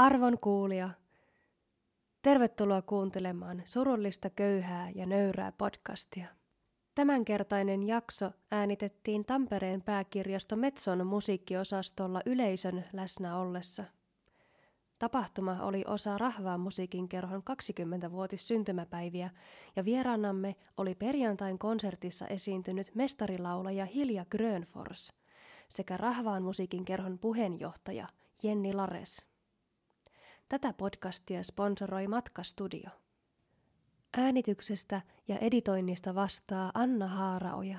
Arvon kuulija, tervetuloa kuuntelemaan surullista köyhää ja nöyrää podcastia. Tämänkertainen jakso äänitettiin Tampereen pääkirjasto Metson musiikkiosastolla yleisön läsnä ollessa. Tapahtuma oli osa Rahvaan musiikin kerhon 20-vuotis syntymäpäiviä ja vieraanamme oli perjantain konsertissa esiintynyt mestarilaulaja Hilja Grönfors sekä Rahvaan musiikin kerhon puheenjohtaja Jenni Lares. Tätä podcastia sponsoroi Matkastudio. Äänityksestä ja editoinnista vastaa Anna Haaraoja.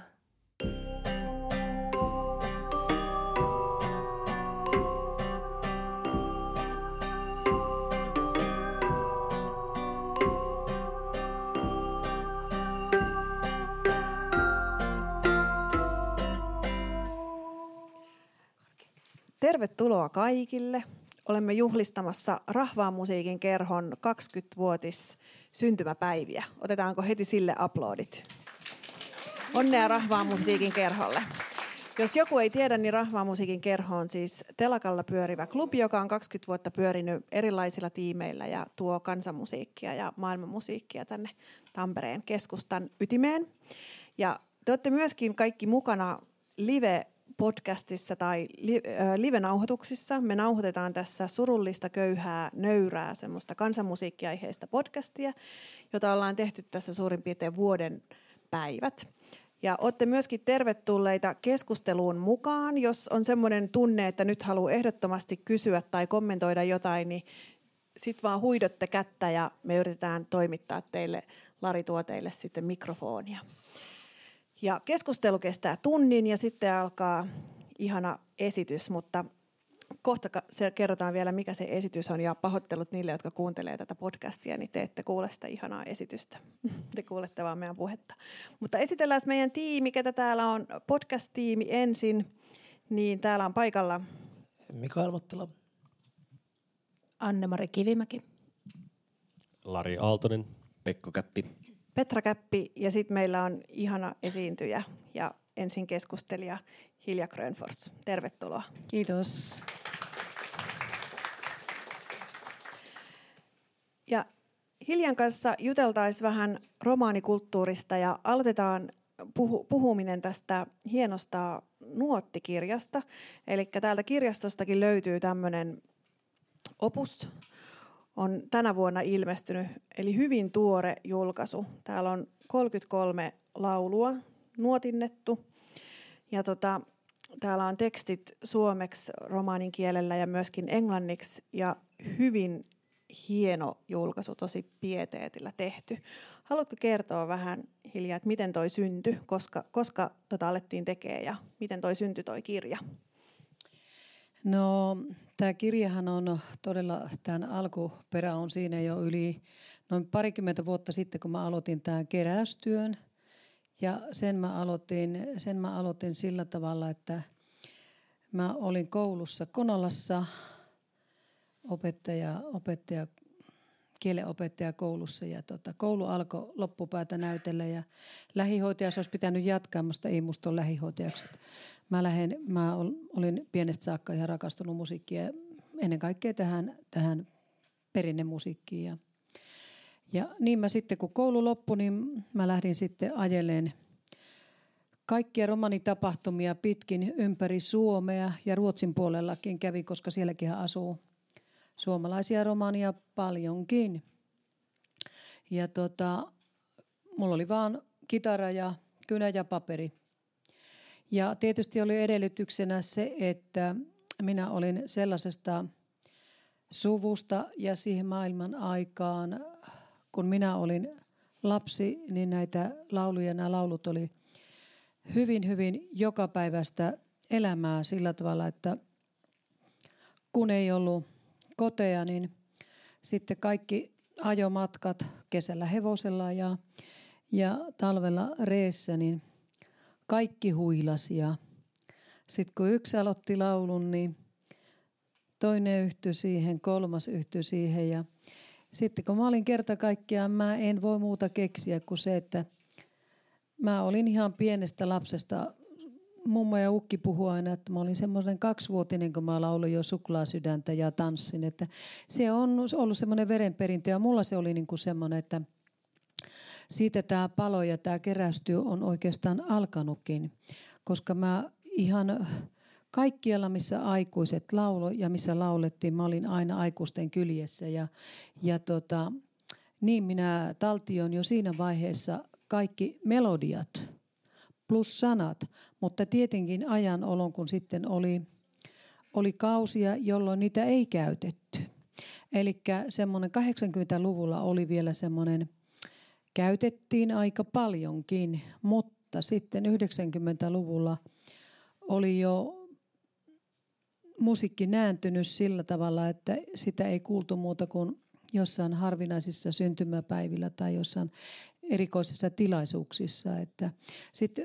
Tervetuloa kaikille. Olemme juhlistamassa Rahvaan musiikin kerhon 20-vuotis syntymäpäiviä. Otetaanko heti sille aplodit? Onnea Rahvaan musiikin kerholle. Jos joku ei tiedä, niin Rahvaan musiikin kerho on siis telakalla pyörivä klubi, joka on 20 vuotta pyörinyt erilaisilla tiimeillä ja tuo kansanmusiikkia ja maailmanmusiikkia tänne Tampereen keskustan ytimeen. Ja te olette myöskin kaikki mukana live podcastissa tai live-nauhoituksissa. Me nauhoitetaan tässä surullista, köyhää, nöyrää, semmoista kansanmusiikkiaiheista podcastia, jota ollaan tehty tässä suurin piirtein vuoden päivät. Ja olette myöskin tervetulleita keskusteluun mukaan. Jos on semmoinen tunne, että nyt haluaa ehdottomasti kysyä tai kommentoida jotain, niin sitten vaan huidotte kättä ja me yritetään toimittaa teille, Lari tuo teille sitten mikrofonia. Ja keskustelu kestää tunnin ja sitten alkaa ihana esitys, mutta kohta se kerrotaan vielä, mikä se esitys on ja pahoittelut niille, jotka kuuntelee tätä podcastia, niin te ette kuule sitä ihanaa esitystä. Te kuulette vaan meidän puhetta. Mutta esitellään meidän tiimi, ketä täällä on podcast-tiimi ensin. Niin täällä on paikalla Mikael Mattila. Anne-Mari Kivimäki. Lari Aaltonen. Pekko Käppi. Petra Käppi ja sitten meillä on ihana esiintyjä ja ensin keskustelija Hilja Grönfors. Tervetuloa. Kiitos. Ja Hiljan kanssa juteltaisiin vähän romaanikulttuurista ja aloitetaan puhu, puhuminen tästä hienosta nuottikirjasta. Eli täältä kirjastostakin löytyy tämmöinen opus, on tänä vuonna ilmestynyt, eli hyvin tuore julkaisu. Täällä on 33 laulua nuotinnettu ja tota, täällä on tekstit suomeksi, romaanin kielellä ja myöskin englanniksi ja hyvin hieno julkaisu, tosi pieteetillä tehty. Haluatko kertoa vähän Hilja, että miten toi syntyi, koska, koska tota alettiin tekemään ja miten toi syntyi toi kirja? No tämä kirjahan on todella, tämän alkuperä on siinä jo yli noin parikymmentä vuotta sitten, kun mä aloitin tämän keräystyön. Ja sen mä aloitin, sen mä aloitin sillä tavalla, että mä olin koulussa Konolassa opettaja, opettaja kielenopettaja koulussa ja tota, koulu alkoi loppupäätä näytellä ja lähihoitaja olisi pitänyt jatkaa, mutta ei musta ole lähihoitajaksi. Mä, lähen, mä olin pienestä saakka ihan rakastunut musiikkia ennen kaikkea tähän, tähän perinnemusiikkiin ja ja niin mä sitten, kun koulu loppui, niin mä lähdin sitten ajeleen kaikkia romanitapahtumia pitkin ympäri Suomea ja Ruotsin puolellakin kävi, koska sielläkin asuu suomalaisia romania paljonkin. Ja tota, mulla oli vaan kitara ja kynä ja paperi. Ja tietysti oli edellytyksenä se, että minä olin sellaisesta suvusta ja siihen maailman aikaan, kun minä olin lapsi, niin näitä lauluja, nämä laulut oli hyvin, hyvin jokapäiväistä elämää sillä tavalla, että kun ei ollut koteja, niin sitten kaikki ajomatkat kesällä hevosella ja, ja talvella reessä, niin kaikki huilasi. Sitten kun yksi aloitti laulun, niin toinen yhtyi siihen, kolmas yhtyi siihen. Ja sitten kun mä olin kerta kaikkiaan, mä en voi muuta keksiä kuin se, että mä olin ihan pienestä lapsesta mummo ja ukki puhuu aina, että mä olin semmoinen kaksivuotinen, kun mä lauloin jo suklaasydäntä ja tanssin. Että se on ollut semmoinen verenperintö ja mulla se oli niin kuin semmoinen, että siitä tämä palo ja tämä kerästyy on oikeastaan alkanutkin, koska mä ihan kaikkialla, missä aikuiset laulo ja missä laulettiin, mä olin aina aikuisten kyljessä ja, ja tota, niin minä taltion jo siinä vaiheessa kaikki melodiat plus sanat, mutta tietenkin ajan olon, kun sitten oli, oli kausia, jolloin niitä ei käytetty. Eli semmoinen 80-luvulla oli vielä semmoinen, käytettiin aika paljonkin, mutta sitten 90-luvulla oli jo musiikki nääntynyt sillä tavalla, että sitä ei kuultu muuta kuin jossain harvinaisissa syntymäpäivillä tai jossain erikoisissa tilaisuuksissa. Että sit,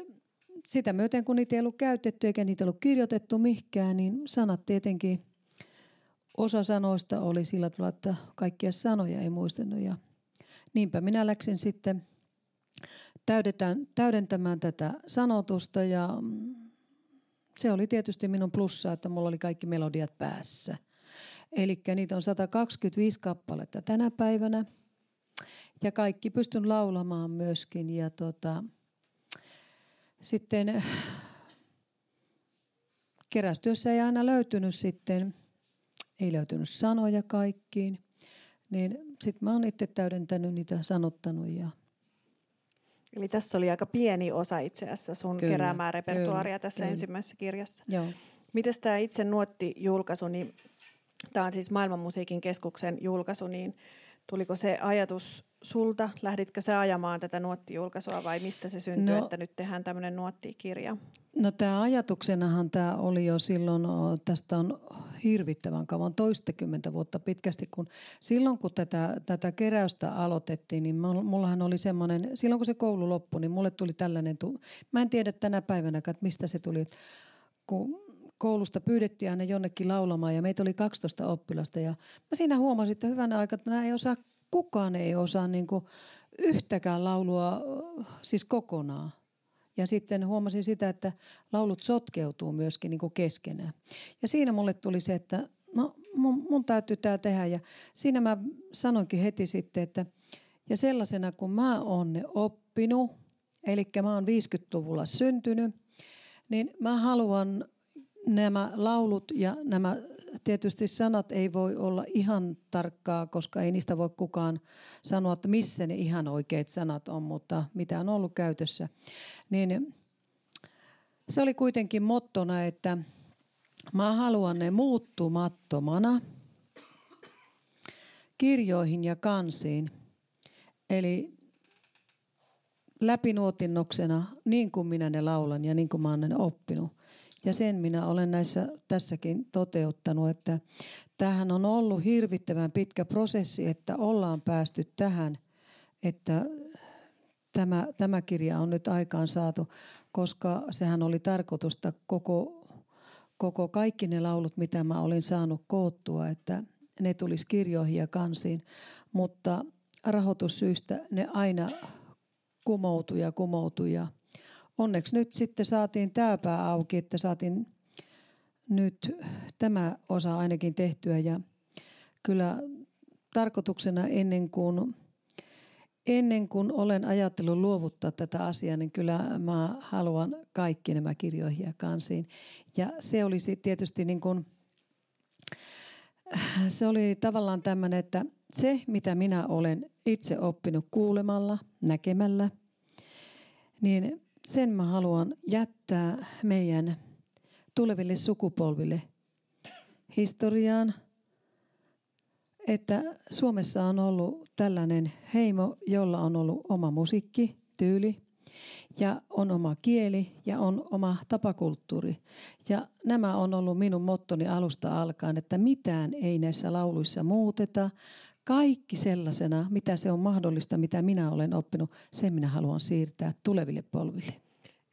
sitä myöten, kun niitä ei ollut käytetty eikä niitä ollut kirjoitettu mihkään, niin sanat tietenkin, osa sanoista oli sillä tavalla, että kaikkia sanoja ei muistanut. Ja niinpä minä läksin sitten täydentämään tätä sanotusta ja se oli tietysti minun plussa, että mulla oli kaikki melodiat päässä. Eli niitä on 125 kappaletta tänä päivänä. Ja kaikki pystyn laulamaan myöskin. Ja tota, sitten kerästyössä ei aina löytynyt sitten, ei löytynyt sanoja kaikkiin. Niin sitten mä oon itse täydentänyt niitä, sanottanut ja Eli tässä oli aika pieni osa itse asiassa sun kyllä, keräämää repertuaaria kyllä, tässä kyllä. ensimmäisessä kirjassa. Joo. Miten tämä itse nuotti-julkaisu, niin tämä on siis Maailmanmusiikin keskuksen julkaisu, niin tuliko se ajatus sulta? Lähditkö se ajamaan tätä nuottijulkaisua vai mistä se syntyi, no, että nyt tehdään tämmöinen nuottikirja? No tämä ajatuksenahan tämä oli jo silloin, tästä on hirvittävän kauan, toistakymmentä vuotta pitkästi, kun silloin kun tätä, tätä keräystä aloitettiin, niin mullahan oli semmoinen, silloin kun se koulu loppui, niin mulle tuli tällainen, mä en tiedä tänä päivänä, että mistä se tuli, kun koulusta pyydettiin aina jonnekin laulamaan ja meitä oli 12 oppilasta ja mä siinä huomasin, että hyvänä aikana, että nämä ei osaa, kukaan ei osaa niin kuin yhtäkään laulua siis kokonaan. Ja sitten huomasin sitä, että laulut sotkeutuu myöskin niin kuin keskenään. Ja siinä mulle tuli se, että no, mun, mun täytyy tämä tehdä. Ja siinä mä sanoinkin heti sitten, että ja sellaisena kun mä oon ne oppinut, eli mä oon 50-luvulla syntynyt, niin mä haluan nämä laulut ja nämä tietysti sanat ei voi olla ihan tarkkaa, koska ei niistä voi kukaan sanoa, että missä ne ihan oikeat sanat on, mutta mitä on ollut käytössä. Niin se oli kuitenkin mottona, että mä haluan ne muuttumattomana kirjoihin ja kansiin. Eli läpinuotinnoksena niin kuin minä ne laulan ja niin kuin mä oon ne oppinut. Ja sen minä olen näissä tässäkin toteuttanut, että tähän on ollut hirvittävän pitkä prosessi, että ollaan päästy tähän, että tämä, tämä kirja on nyt aikaan saatu, koska sehän oli tarkoitusta koko, koko kaikki ne laulut, mitä mä olin saanut koottua, että ne tulisi kirjoihin ja kansiin, mutta rahoitussyistä ne aina kumoutui ja ja onneksi nyt sitten saatiin tämä pää auki, että saatiin nyt tämä osa ainakin tehtyä ja kyllä tarkoituksena ennen kuin, ennen kuin olen ajatellut luovuttaa tätä asiaa, niin kyllä mä haluan kaikki nämä kirjoihin ja kansiin. Ja se olisi tietysti niin kuin, se oli tavallaan tämmöinen, että se mitä minä olen itse oppinut kuulemalla, näkemällä, niin sen mä haluan jättää meidän tuleville sukupolville historiaan, että Suomessa on ollut tällainen heimo, jolla on ollut oma musiikki, tyyli ja on oma kieli ja on oma tapakulttuuri. Ja nämä on ollut minun mottoni alusta alkaen, että mitään ei näissä lauluissa muuteta. Kaikki sellaisena, mitä se on mahdollista, mitä minä olen oppinut, sen minä haluan siirtää tuleville polville.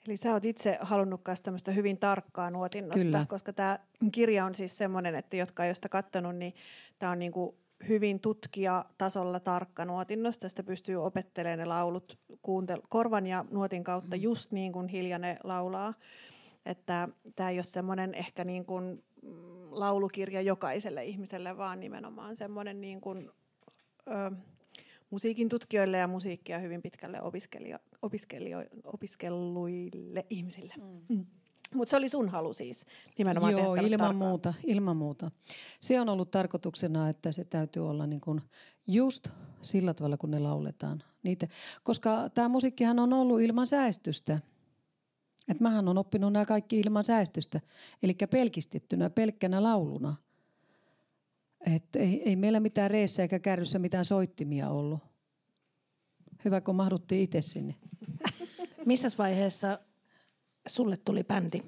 Eli sä oot itse halunnut myös tämmöistä hyvin tarkkaa nuotinnosta, Kyllä. koska tämä kirja on siis semmoinen, että jotka ei ole sitä niin tämä on niinku hyvin tutkija-tasolla tarkka nuotinnosta. Tästä pystyy opettelemaan ne laulut kuuntel- korvan ja nuotin kautta mm. just niin kuin Hilja ne laulaa. että tämä ei ole semmoinen ehkä niin kuin mm, laulukirja jokaiselle ihmiselle, vaan nimenomaan semmoinen niin kuin, ö, musiikin tutkijoille ja musiikkia hyvin pitkälle opiskelio, opiskelio, opiskelluille ihmisille. Mm. Mm. Mutta se oli sun halu siis nimenomaan Joo, tehdä ilman tarkkaa. muuta, ilman muuta. Se on ollut tarkoituksena, että se täytyy olla niin kuin just sillä tavalla, kun ne lauletaan. Niitä, koska tämä musiikkihan on ollut ilman säästystä. Et mähän on oppinut nämä kaikki ilman säästystä, eli pelkistettynä, pelkkänä lauluna. Et ei, ei meillä mitään reessä eikä kärryssä mitään soittimia ollut. Hyvä, kun mahduttiin itse sinne. Missä vaiheessa sulle tuli bändi?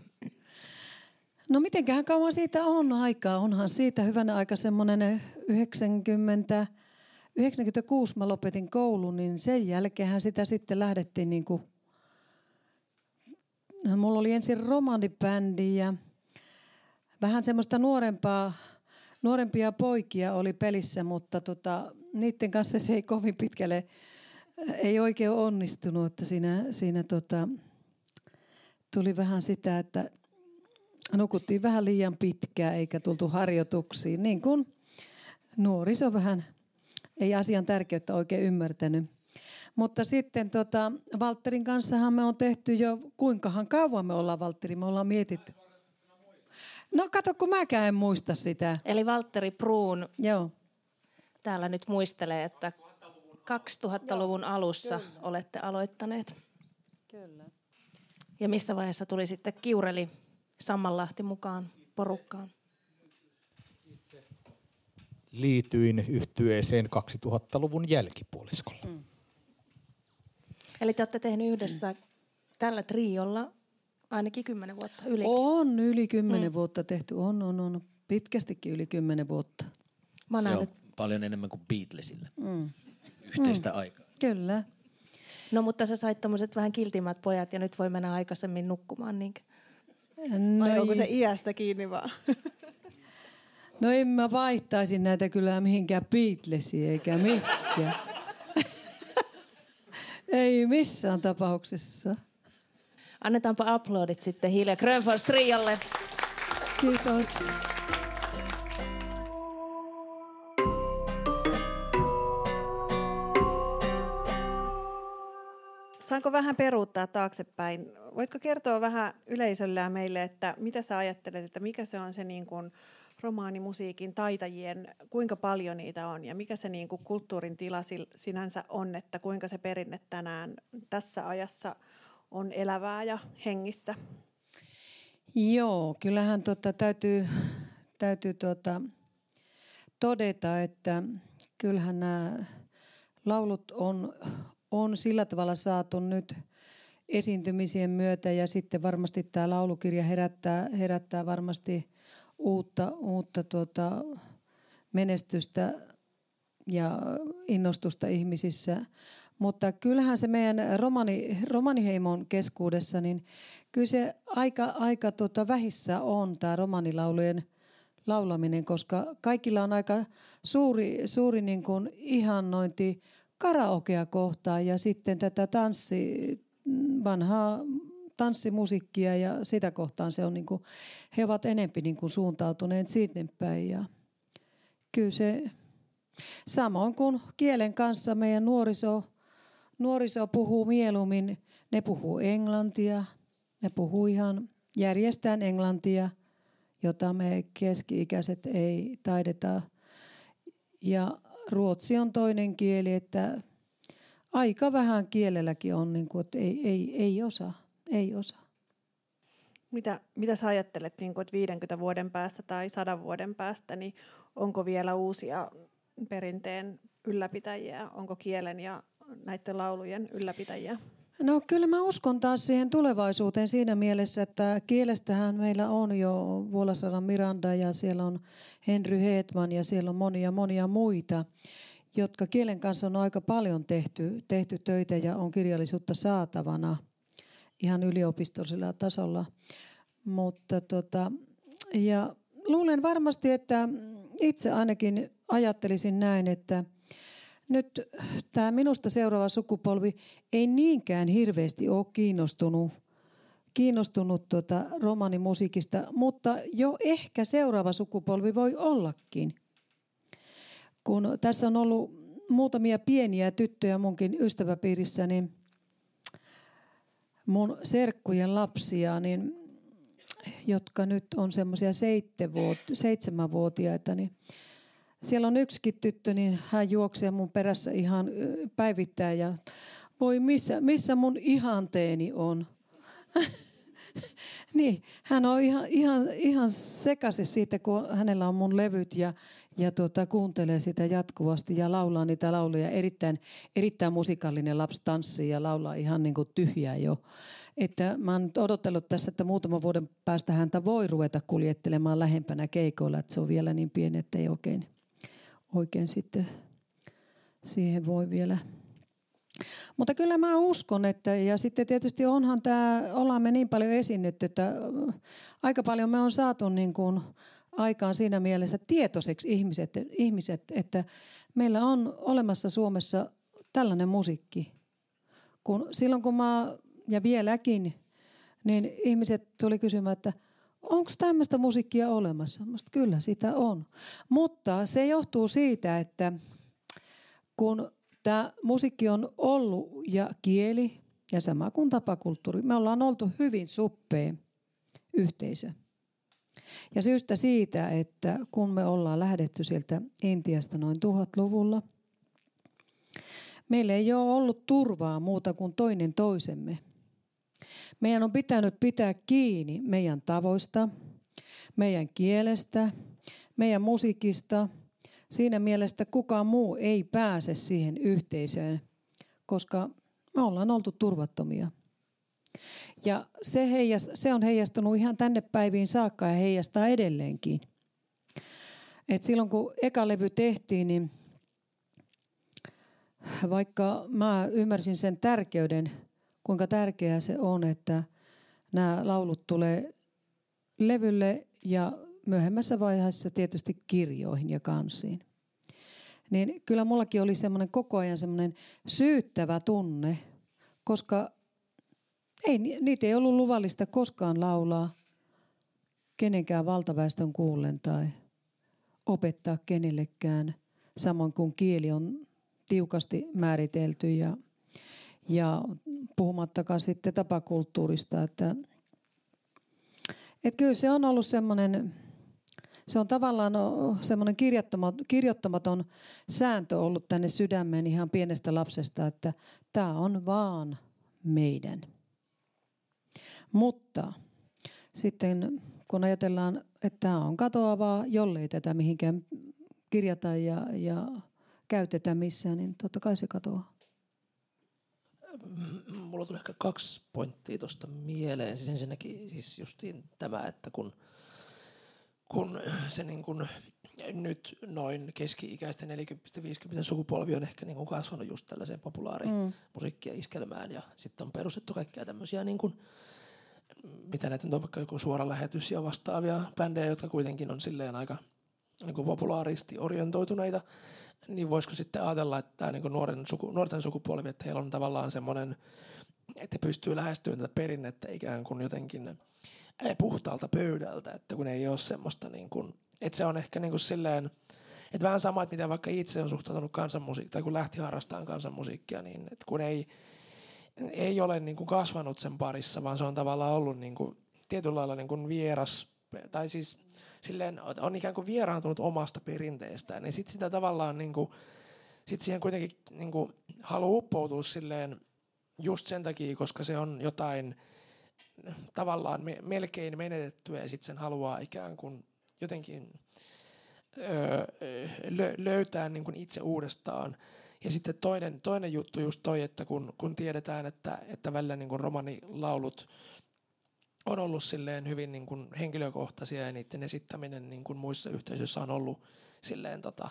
No mitenköhän kauan siitä on aikaa? Onhan siitä hyvänä aika semmoinen 90, 96 mä lopetin koulun, niin sen jälkeenhän sitä sitten lähdettiin niin kuin, mulla oli ensin romanibändi ja vähän semmoista nuorempaa, nuorempia poikia oli pelissä, mutta tota, niiden kanssa se ei kovin pitkälle, ei oikein onnistunut, että siinä, siinä tota, tuli vähän sitä, että nukuttiin vähän liian pitkään eikä tultu harjoituksiin, niin kuin nuoriso vähän ei asian tärkeyttä oikein ymmärtänyt. Mutta sitten tota, Valtterin kanssahan me on tehty jo, kuinkahan kauan me ollaan Valtteri, me ollaan mietitty. No kato, kun mäkään en muista sitä. Eli Valtteri Bruun Joo. täällä nyt muistelee, että 2000-luvun alussa olette aloittaneet. Kyllä. Ja missä vaiheessa tuli sitten Kiureli Sammanlahti mukaan porukkaan? Liityin yhtyeeseen 2000-luvun jälkipuoliskolla. Mm. Eli te olette tehneet yhdessä tällä triolla ainakin kymmenen vuotta yli. On yli kymmenen mm. vuotta tehty, on, on, on. Pitkästikin yli kymmenen vuotta. Mä Se on paljon enemmän kuin Beatlesille. Mm. Yhteistä mm. aikaa. Kyllä. no mutta sä sait tommoset vähän kiltimät pojat ja nyt voi mennä aikaisemmin nukkumaan. Niin. No, Vai onko se iästä kiinni vaan? No en mä vaihtaisin näitä kyllä mihinkään Beatlesiin eikä mihinkään. Ei missään tapauksessa. Annetaanpa aplodit sitten Hilja Grönfors triolle. Kiitos. Saanko vähän peruuttaa taaksepäin? Voitko kertoa vähän yleisölle ja meille, että mitä sä ajattelet, että mikä se on se niin kuin romaanimusiikin taitajien, kuinka paljon niitä on ja mikä se niin kuin kulttuurin tila sinänsä on, että kuinka se perinne tänään tässä ajassa on elävää ja hengissä? Joo, kyllähän tota, täytyy, täytyy tota, todeta, että kyllähän nämä laulut on, on sillä tavalla saatu nyt esiintymisien myötä ja sitten varmasti tämä laulukirja herättää, herättää varmasti uutta, uutta tuota, menestystä ja innostusta ihmisissä. Mutta kyllähän se meidän romani, romaniheimon keskuudessa, niin kyllä se aika, aika tota vähissä on tämä romanilaulujen laulaminen, koska kaikilla on aika suuri, suuri niin kuin ihannointi karaokea kohtaan ja sitten tätä tanssi, vanhaa tanssimusiikkia ja sitä kohtaan se on niin kuin, he ovat enempi niin kuin suuntautuneet sinne päin ja kyllä se, samoin kuin kielen kanssa meidän nuoriso, nuoriso puhuu mieluummin, ne puhuu englantia, ne puhuu ihan järjestään englantia, jota me keski-ikäiset ei taideta. Ja ruotsi on toinen kieli, että aika vähän kielelläkin on, niin kuin, että ei, ei, ei osaa, ei osaa. Mitä, mitä sä ajattelet, niin kuin, että 50 vuoden päästä tai 100 vuoden päästä, niin onko vielä uusia perinteen ylläpitäjiä? Onko kielen ja näiden laulujen ylläpitäjiä? No kyllä mä uskon taas siihen tulevaisuuteen siinä mielessä, että kielestähän meillä on jo Vuolasaran Miranda ja siellä on Henry Hetman ja siellä on monia monia muita, jotka kielen kanssa on aika paljon tehty, tehty töitä ja on kirjallisuutta saatavana ihan yliopistollisella tasolla. Mutta tota, ja luulen varmasti, että itse ainakin ajattelisin näin, että nyt tämä minusta seuraava sukupolvi ei niinkään hirveästi ole kiinnostunut kiinnostunut tuota romanimusiikista, mutta jo ehkä seuraava sukupolvi voi ollakin. Kun tässä on ollut muutamia pieniä tyttöjä munkin ystäväpiirissä, niin mun serkkujen lapsia, niin, jotka nyt on semmoisia seitsemänvuotiaita, niin siellä on yksikin tyttö, niin hän juoksee mun perässä ihan päivittäin ja voi missä, missä mun ihanteeni on. niin, hän on ihan, ihan, ihan sekaisin siitä, kun hänellä on mun levyt ja, ja tuota, kuuntelee sitä jatkuvasti ja laulaa niitä lauluja. Erittäin, erittäin musikaalinen lapsi tanssii ja laulaa ihan niin kuin tyhjää jo. Että mä oon odotellut tässä, että muutaman vuoden päästä häntä voi ruveta kuljettelemaan lähempänä keikoilla, että se on vielä niin pieni, että ei oikein, oikein sitten siihen voi vielä mutta kyllä mä uskon, että ja sitten tietysti onhan tämä, ollaan me niin paljon esiinnytty, että aika paljon me on saatu niin kuin aikaan siinä mielessä tietoiseksi ihmiset, ihmiset, että meillä on olemassa Suomessa tällainen musiikki. Kun, silloin kun mä, ja vieläkin, niin ihmiset tuli kysymään, että onko tämmöistä musiikkia olemassa? Musta kyllä sitä on. Mutta se johtuu siitä, että kun tämä musiikki on ollut ja kieli ja sama kuin tapakulttuuri, me ollaan oltu hyvin suppea yhteisö. Ja syystä siitä, että kun me ollaan lähdetty sieltä Intiasta noin tuhatluvulla, meillä ei ole ollut turvaa muuta kuin toinen toisemme. Meidän on pitänyt pitää kiinni meidän tavoista, meidän kielestä, meidän musiikista. Siinä mielessä kukaan muu ei pääse siihen yhteisöön, koska me ollaan oltu turvattomia. Ja se, heijast, se on heijastunut ihan tänne päiviin saakka ja heijastaa edelleenkin. Et silloin kun eka levy tehtiin, niin vaikka mä ymmärsin sen tärkeyden, kuinka tärkeää se on, että nämä laulut tulee levylle ja myöhemmässä vaiheessa tietysti kirjoihin ja kansiin. Niin kyllä mullakin oli semmoinen koko ajan semmoinen syyttävä tunne, koska ei, niitä ei ollut luvallista koskaan laulaa kenenkään valtaväestön kuullen tai opettaa kenellekään, samoin kuin kieli on tiukasti määritelty ja, ja puhumattakaan sitten tapakulttuurista, että, että kyllä se on ollut semmoinen, se on tavallaan semmoinen kirjoittamaton sääntö ollut tänne sydämeen ihan pienestä lapsesta, että tämä on vaan meidän. Mutta sitten kun ajatellaan, että tämä on katoavaa, jollei tätä mihinkään kirjata ja, ja käytetä missään, niin totta kai se katoaa. Mulla tuli ehkä kaksi pointtia tuosta mieleen. Siis ensinnäkin siis justiin tämä, että kun, kun se niin kun nyt noin keski-ikäisten 40-50 sukupolvi on ehkä niin kuin kasvanut just tällaiseen populaarimusiikkia mm. iskelmään ja sitten on perustettu kaikkia tämmöisiä niin kuin, mitä näitä on vaikka joku suora lähetys ja vastaavia bändejä, jotka kuitenkin on silleen aika niin kuin populaaristi orientoituneita, niin voisiko sitten ajatella, että tämä niin nuoren suku, nuorten sukupolvi, että heillä on tavallaan semmoinen, että pystyy lähestymään tätä perinnettä ikään kuin jotenkin puhtaalta pöydältä, että kun ei ole semmoista, niin kuin, että se on ehkä niin kuin silleen, että vähän sama, että mitä vaikka itse on suhtautunut kansanmusiikkiin, tai kun lähti harrastamaan kansanmusiikkia, niin että kun ei, ei ole niin kuin kasvanut sen parissa, vaan se on tavallaan ollut niin kuin, tietyllä lailla niin kuin vieras, tai siis silleen, on ikään kuin vieraantunut omasta perinteestään, niin sitten sitä tavallaan niin kuin, sit siihen kuitenkin niin kuin, haluaa uppoutua silleen just sen takia, koska se on jotain tavallaan me, melkein menetettyä ja sitten sen haluaa ikään kuin jotenkin öö, lö, löytää niin kuin itse uudestaan. Ja sitten toinen, toinen juttu just toi, että kun, kun tiedetään, että, että välillä niin kuin romanilaulut on ollut silleen hyvin niin kuin henkilökohtaisia ja niiden esittäminen niin kuin muissa yhteisöissä on ollut silleen tota,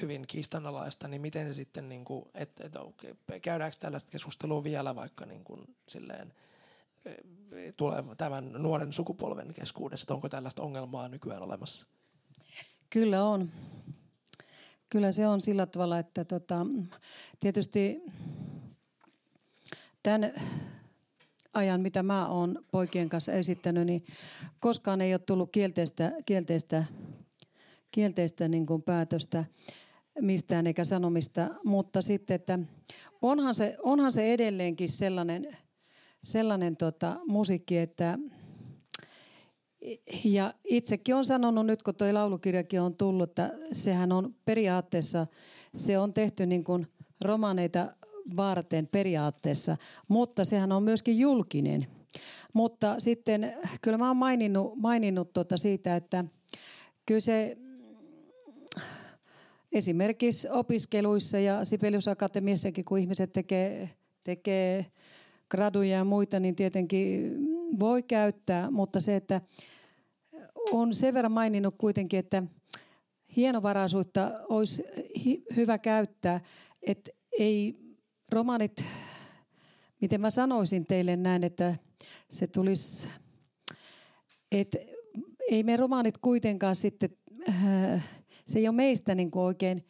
hyvin kiistanalaista, niin miten se sitten, niin kuin, että, että okay, käydäänkö tällaista keskustelua vielä vaikka niin kuin silleen, e, tulee tämän nuoren sukupolven keskuudessa, että onko tällaista ongelmaa nykyään olemassa? Kyllä on. Kyllä se on sillä tavalla, että tota, tietysti tämän ajan, mitä mä oon poikien kanssa esittänyt, niin koskaan ei ole tullut kielteistä, kielteistä, kielteistä niin kuin päätöstä mistään eikä sanomista, mutta sitten, että onhan se, onhan se edelleenkin sellainen, sellainen tota, musiikki, että ja itsekin on sanonut nyt, kun tuo laulukirjakin on tullut, että sehän on periaatteessa, se on tehty niin kuin romaneita varten periaatteessa, mutta sehän on myöskin julkinen. Mutta sitten kyllä mä oon maininnut, maininnut tuota siitä, että kyllä se esimerkiksi opiskeluissa ja Sibelius Akatemiassakin, kun ihmiset tekee, tekee graduja ja muita, niin tietenkin voi käyttää, mutta se, että on sen verran maininnut kuitenkin, että hienovaraisuutta olisi hyvä käyttää, että ei romanit, miten mä sanoisin teille näin, että se tulisi, että ei me romaanit kuitenkaan sitten, äh, se ei ole meistä niin kuin oikein –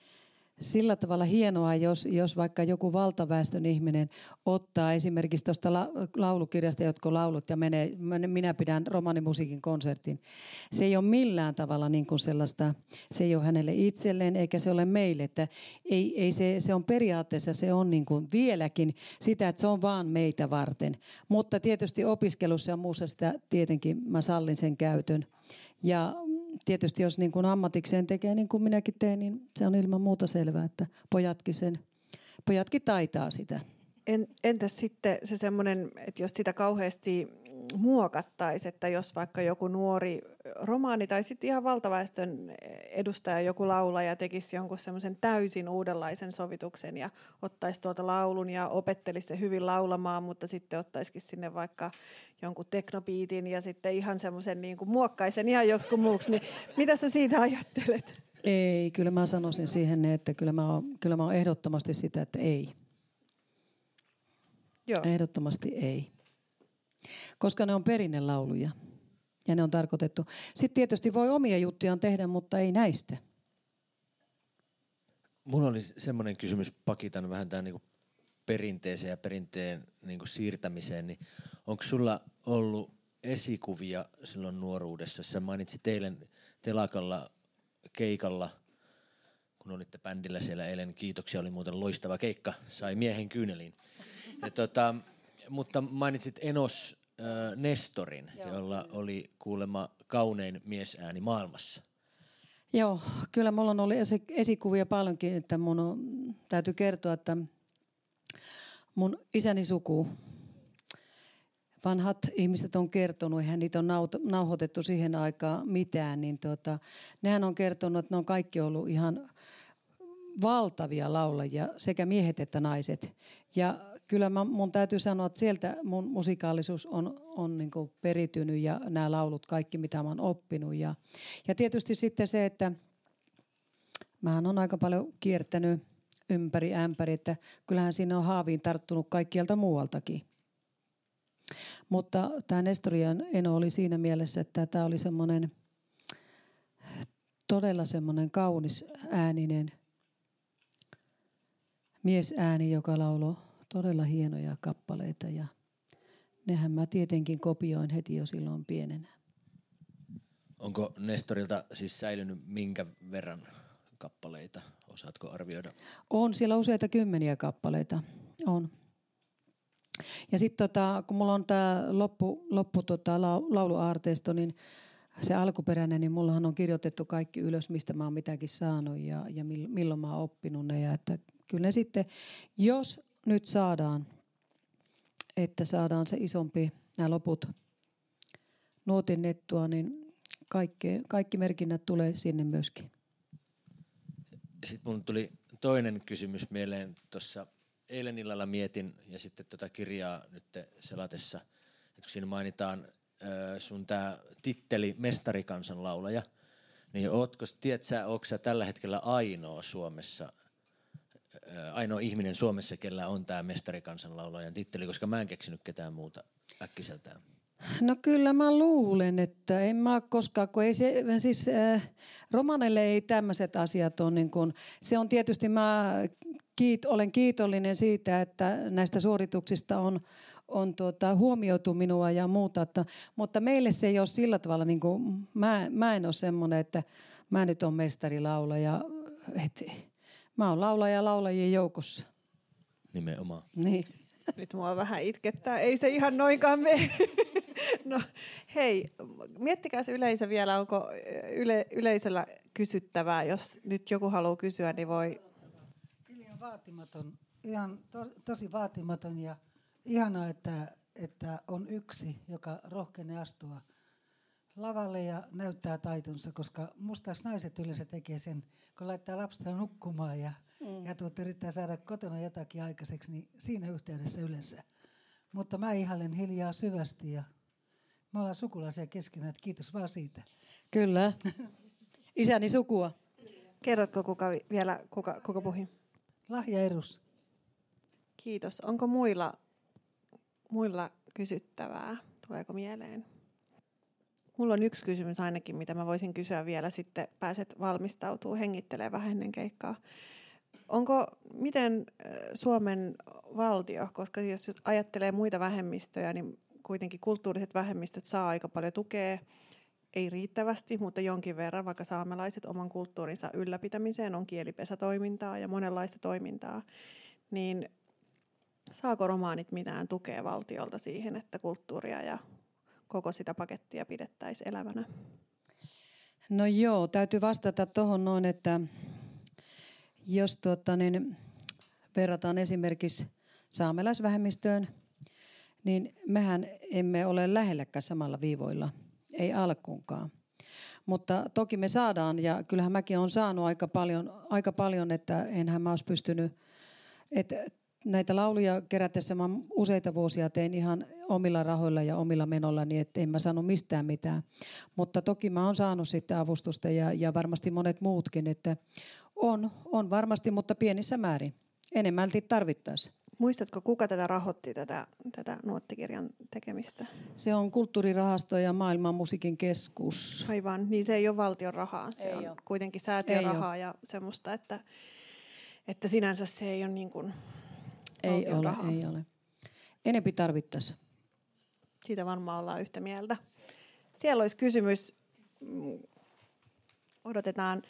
sillä tavalla hienoa, jos, jos vaikka joku valtaväestön ihminen ottaa esimerkiksi tuosta la, laulukirjasta jotkut laulut ja menee, minä pidän romanimusiikin konsertin. Se ei ole millään tavalla niin kuin sellaista, se ei ole hänelle itselleen eikä se ole meille. Että ei, ei se, se on periaatteessa, se on niin kuin vieläkin sitä, että se on vaan meitä varten. Mutta tietysti opiskelussa ja muussa sitä tietenkin mä sallin sen käytön. Ja tietysti jos niin kuin ammatikseen tekee niin kuin minäkin teen, niin se on ilman muuta selvää, että pojatkin, sen, pojatkin taitaa sitä. En, entäs sitten se semmoinen, että jos sitä kauheasti muokattaisi, että jos vaikka joku nuori romaani tai sitten ihan valtaväestön edustaja, joku laulaja tekisi jonkun semmoisen täysin uudenlaisen sovituksen ja ottaisi tuota laulun ja opettelisi se hyvin laulamaan, mutta sitten ottaisikin sinne vaikka jonkun teknobiitin ja sitten ihan semmoisen niin kuin muokkaisen ihan joskus muuksi, niin mitä sä siitä ajattelet? Ei, kyllä mä sanoisin siihen, että kyllä mä oon, kyllä mä oon ehdottomasti sitä, että ei. Joo. Ehdottomasti ei. Koska ne on perinnelauluja ja ne on tarkoitettu. Sitten tietysti voi omia juttujaan tehdä, mutta ei näistä. Mulla oli semmoinen kysymys, pakitan vähän tämän niin perinteeseen ja perinteen niin kuin siirtämiseen, niin onko sulla ollut esikuvia silloin nuoruudessa? Sä mainitsit eilen telakalla keikalla, kun olitte bändillä siellä eilen. Kiitoksia, oli muuten loistava keikka. Sai miehen kyyneliin. Ja tota, mutta mainitsit Enos äh, Nestorin, Joo. jolla oli kuulemma kaunein miesääni maailmassa. Joo, kyllä mulla on ollut esikuvia paljonkin, että mun on, täytyy kertoa, että mun isäni suku, vanhat ihmiset on kertonut, eihän niitä on nauhoitettu siihen aikaan mitään, niin tota, nehän on kertonut, että ne on kaikki ollut ihan valtavia laulajia, sekä miehet että naiset. Ja kyllä mä, mun täytyy sanoa, että sieltä mun musikaalisuus on, on niin peritynyt ja nämä laulut kaikki, mitä mä oon oppinut. Ja, ja tietysti sitten se, että mähän on aika paljon kiertänyt ympäri ämpäri, että kyllähän siinä on haaviin tarttunut kaikkialta muualtakin. Mutta tämä Nestorian Eno oli siinä mielessä, että tämä oli semmoinen todella semmoinen kaunis ääninen miesääni, joka lauloi todella hienoja kappaleita ja nehän mä tietenkin kopioin heti jo silloin pienenä. Onko Nestorilta siis säilynyt minkä verran kappaleita? Osaatko arvioida? On siellä useita kymmeniä kappaleita. On. Ja sitten tota, kun mulla on tämä loppu, loppu tota, lauluaarteisto, niin se alkuperäinen, niin mullahan on kirjoitettu kaikki ylös, mistä mä oon mitäkin saanut ja, ja milloin mä oon oppinut ne. Ja että kyllä ne sitten, jos nyt saadaan, että saadaan se isompi, nämä loput nuotinnettua, niin kaikki, kaikki merkinnät tulee sinne myöskin. Sitten mun tuli toinen kysymys mieleen tuossa eilen illalla mietin ja sitten tuota kirjaa nyt selatessa, että kun siinä mainitaan sun tämä titteli mestarikansan laulaja, niin ootko, tiedät sä, onko sä tällä hetkellä ainoa Suomessa ainoa ihminen Suomessa, kellä on tämä mestarikansanlaulajan titteli, koska mä en keksinyt ketään muuta äkkiseltään. No kyllä mä luulen, että en mä koskaan, kun ei se, siis äh, romanelle ei tämmöiset asiat ole niin kuin, se on tietysti mä kiit, olen kiitollinen siitä, että näistä suorituksista on, on tuota, huomioitu minua ja muuta. Että, mutta meille se ei ole sillä tavalla, niin kuin, mä, mä en ole semmoinen, että mä nyt on mestarilaulaja. Et, mä oon laulaja laulajien joukossa. Nimenomaan. Niin. Nyt mua vähän itkettää. Ei se ihan noinkaan mene. No hei, miettikää se yleisö vielä, onko yle, yleisöllä kysyttävää. Jos nyt joku haluaa kysyä, niin voi... Hilja vaatimaton, ihan to, tosi vaatimaton ja ihanaa, että, että on yksi, joka rohkenee astua lavalle ja näyttää taitonsa, koska musta naiset yleensä tekee sen, kun laittaa lapsia nukkumaan ja, mm. ja tuot yrittää saada kotona jotakin aikaiseksi, niin siinä yhteydessä yleensä. Mutta mä ihailen hiljaa syvästi ja me ollaan sukulaisia keskenään, että kiitos vaan siitä. Kyllä. Isäni sukua. Kerrotko kuka vielä, kuka, kuka puhi? Lahja Erus. Kiitos. Onko muilla, muilla kysyttävää? Tuleeko mieleen? Mulla on yksi kysymys ainakin, mitä mä voisin kysyä vielä sitten, pääset valmistautuu hengittelee vähän ennen keikkaa. Onko, miten Suomen valtio, koska jos ajattelee muita vähemmistöjä, niin kuitenkin kulttuuriset vähemmistöt saa aika paljon tukea, ei riittävästi, mutta jonkin verran, vaikka saamelaiset oman kulttuurinsa ylläpitämiseen on kielipesätoimintaa ja monenlaista toimintaa, niin saako romaanit mitään tukea valtiolta siihen, että kulttuuria ja koko sitä pakettia pidettäisiin elävänä? No joo, täytyy vastata tuohon noin, että jos tuota, niin, verrataan esimerkiksi saamelaisvähemmistöön, niin mehän emme ole lähelläkään samalla viivoilla, ei alkuunkaan. Mutta toki me saadaan, ja kyllähän mäkin olen saanut aika paljon, aika paljon että enhän mä olisi pystynyt, että näitä lauluja kerätessä mä useita vuosia tein ihan omilla rahoilla ja omilla menolla, niin että en mä saanut mistään mitään. Mutta toki mä oon saanut sitten avustusta ja, ja varmasti monet muutkin, että on, on varmasti, mutta pienissä määrin. Enemmälti tarvittaisiin. Muistatko, kuka tätä rahoitti, tätä, tätä nuottikirjan tekemistä? Se on kulttuurirahasto ja maailman musiikin keskus. Aivan, niin se ei ole valtion rahaa. Se ei on ole. kuitenkin säätiörahaa ja semmoista, että, että sinänsä se ei ole niin kuin Ei ole, rahaa. ei ole. Enempi tarvittaisiin. Siitä varmaan ollaan yhtä mieltä. Siellä olisi kysymys, odotetaan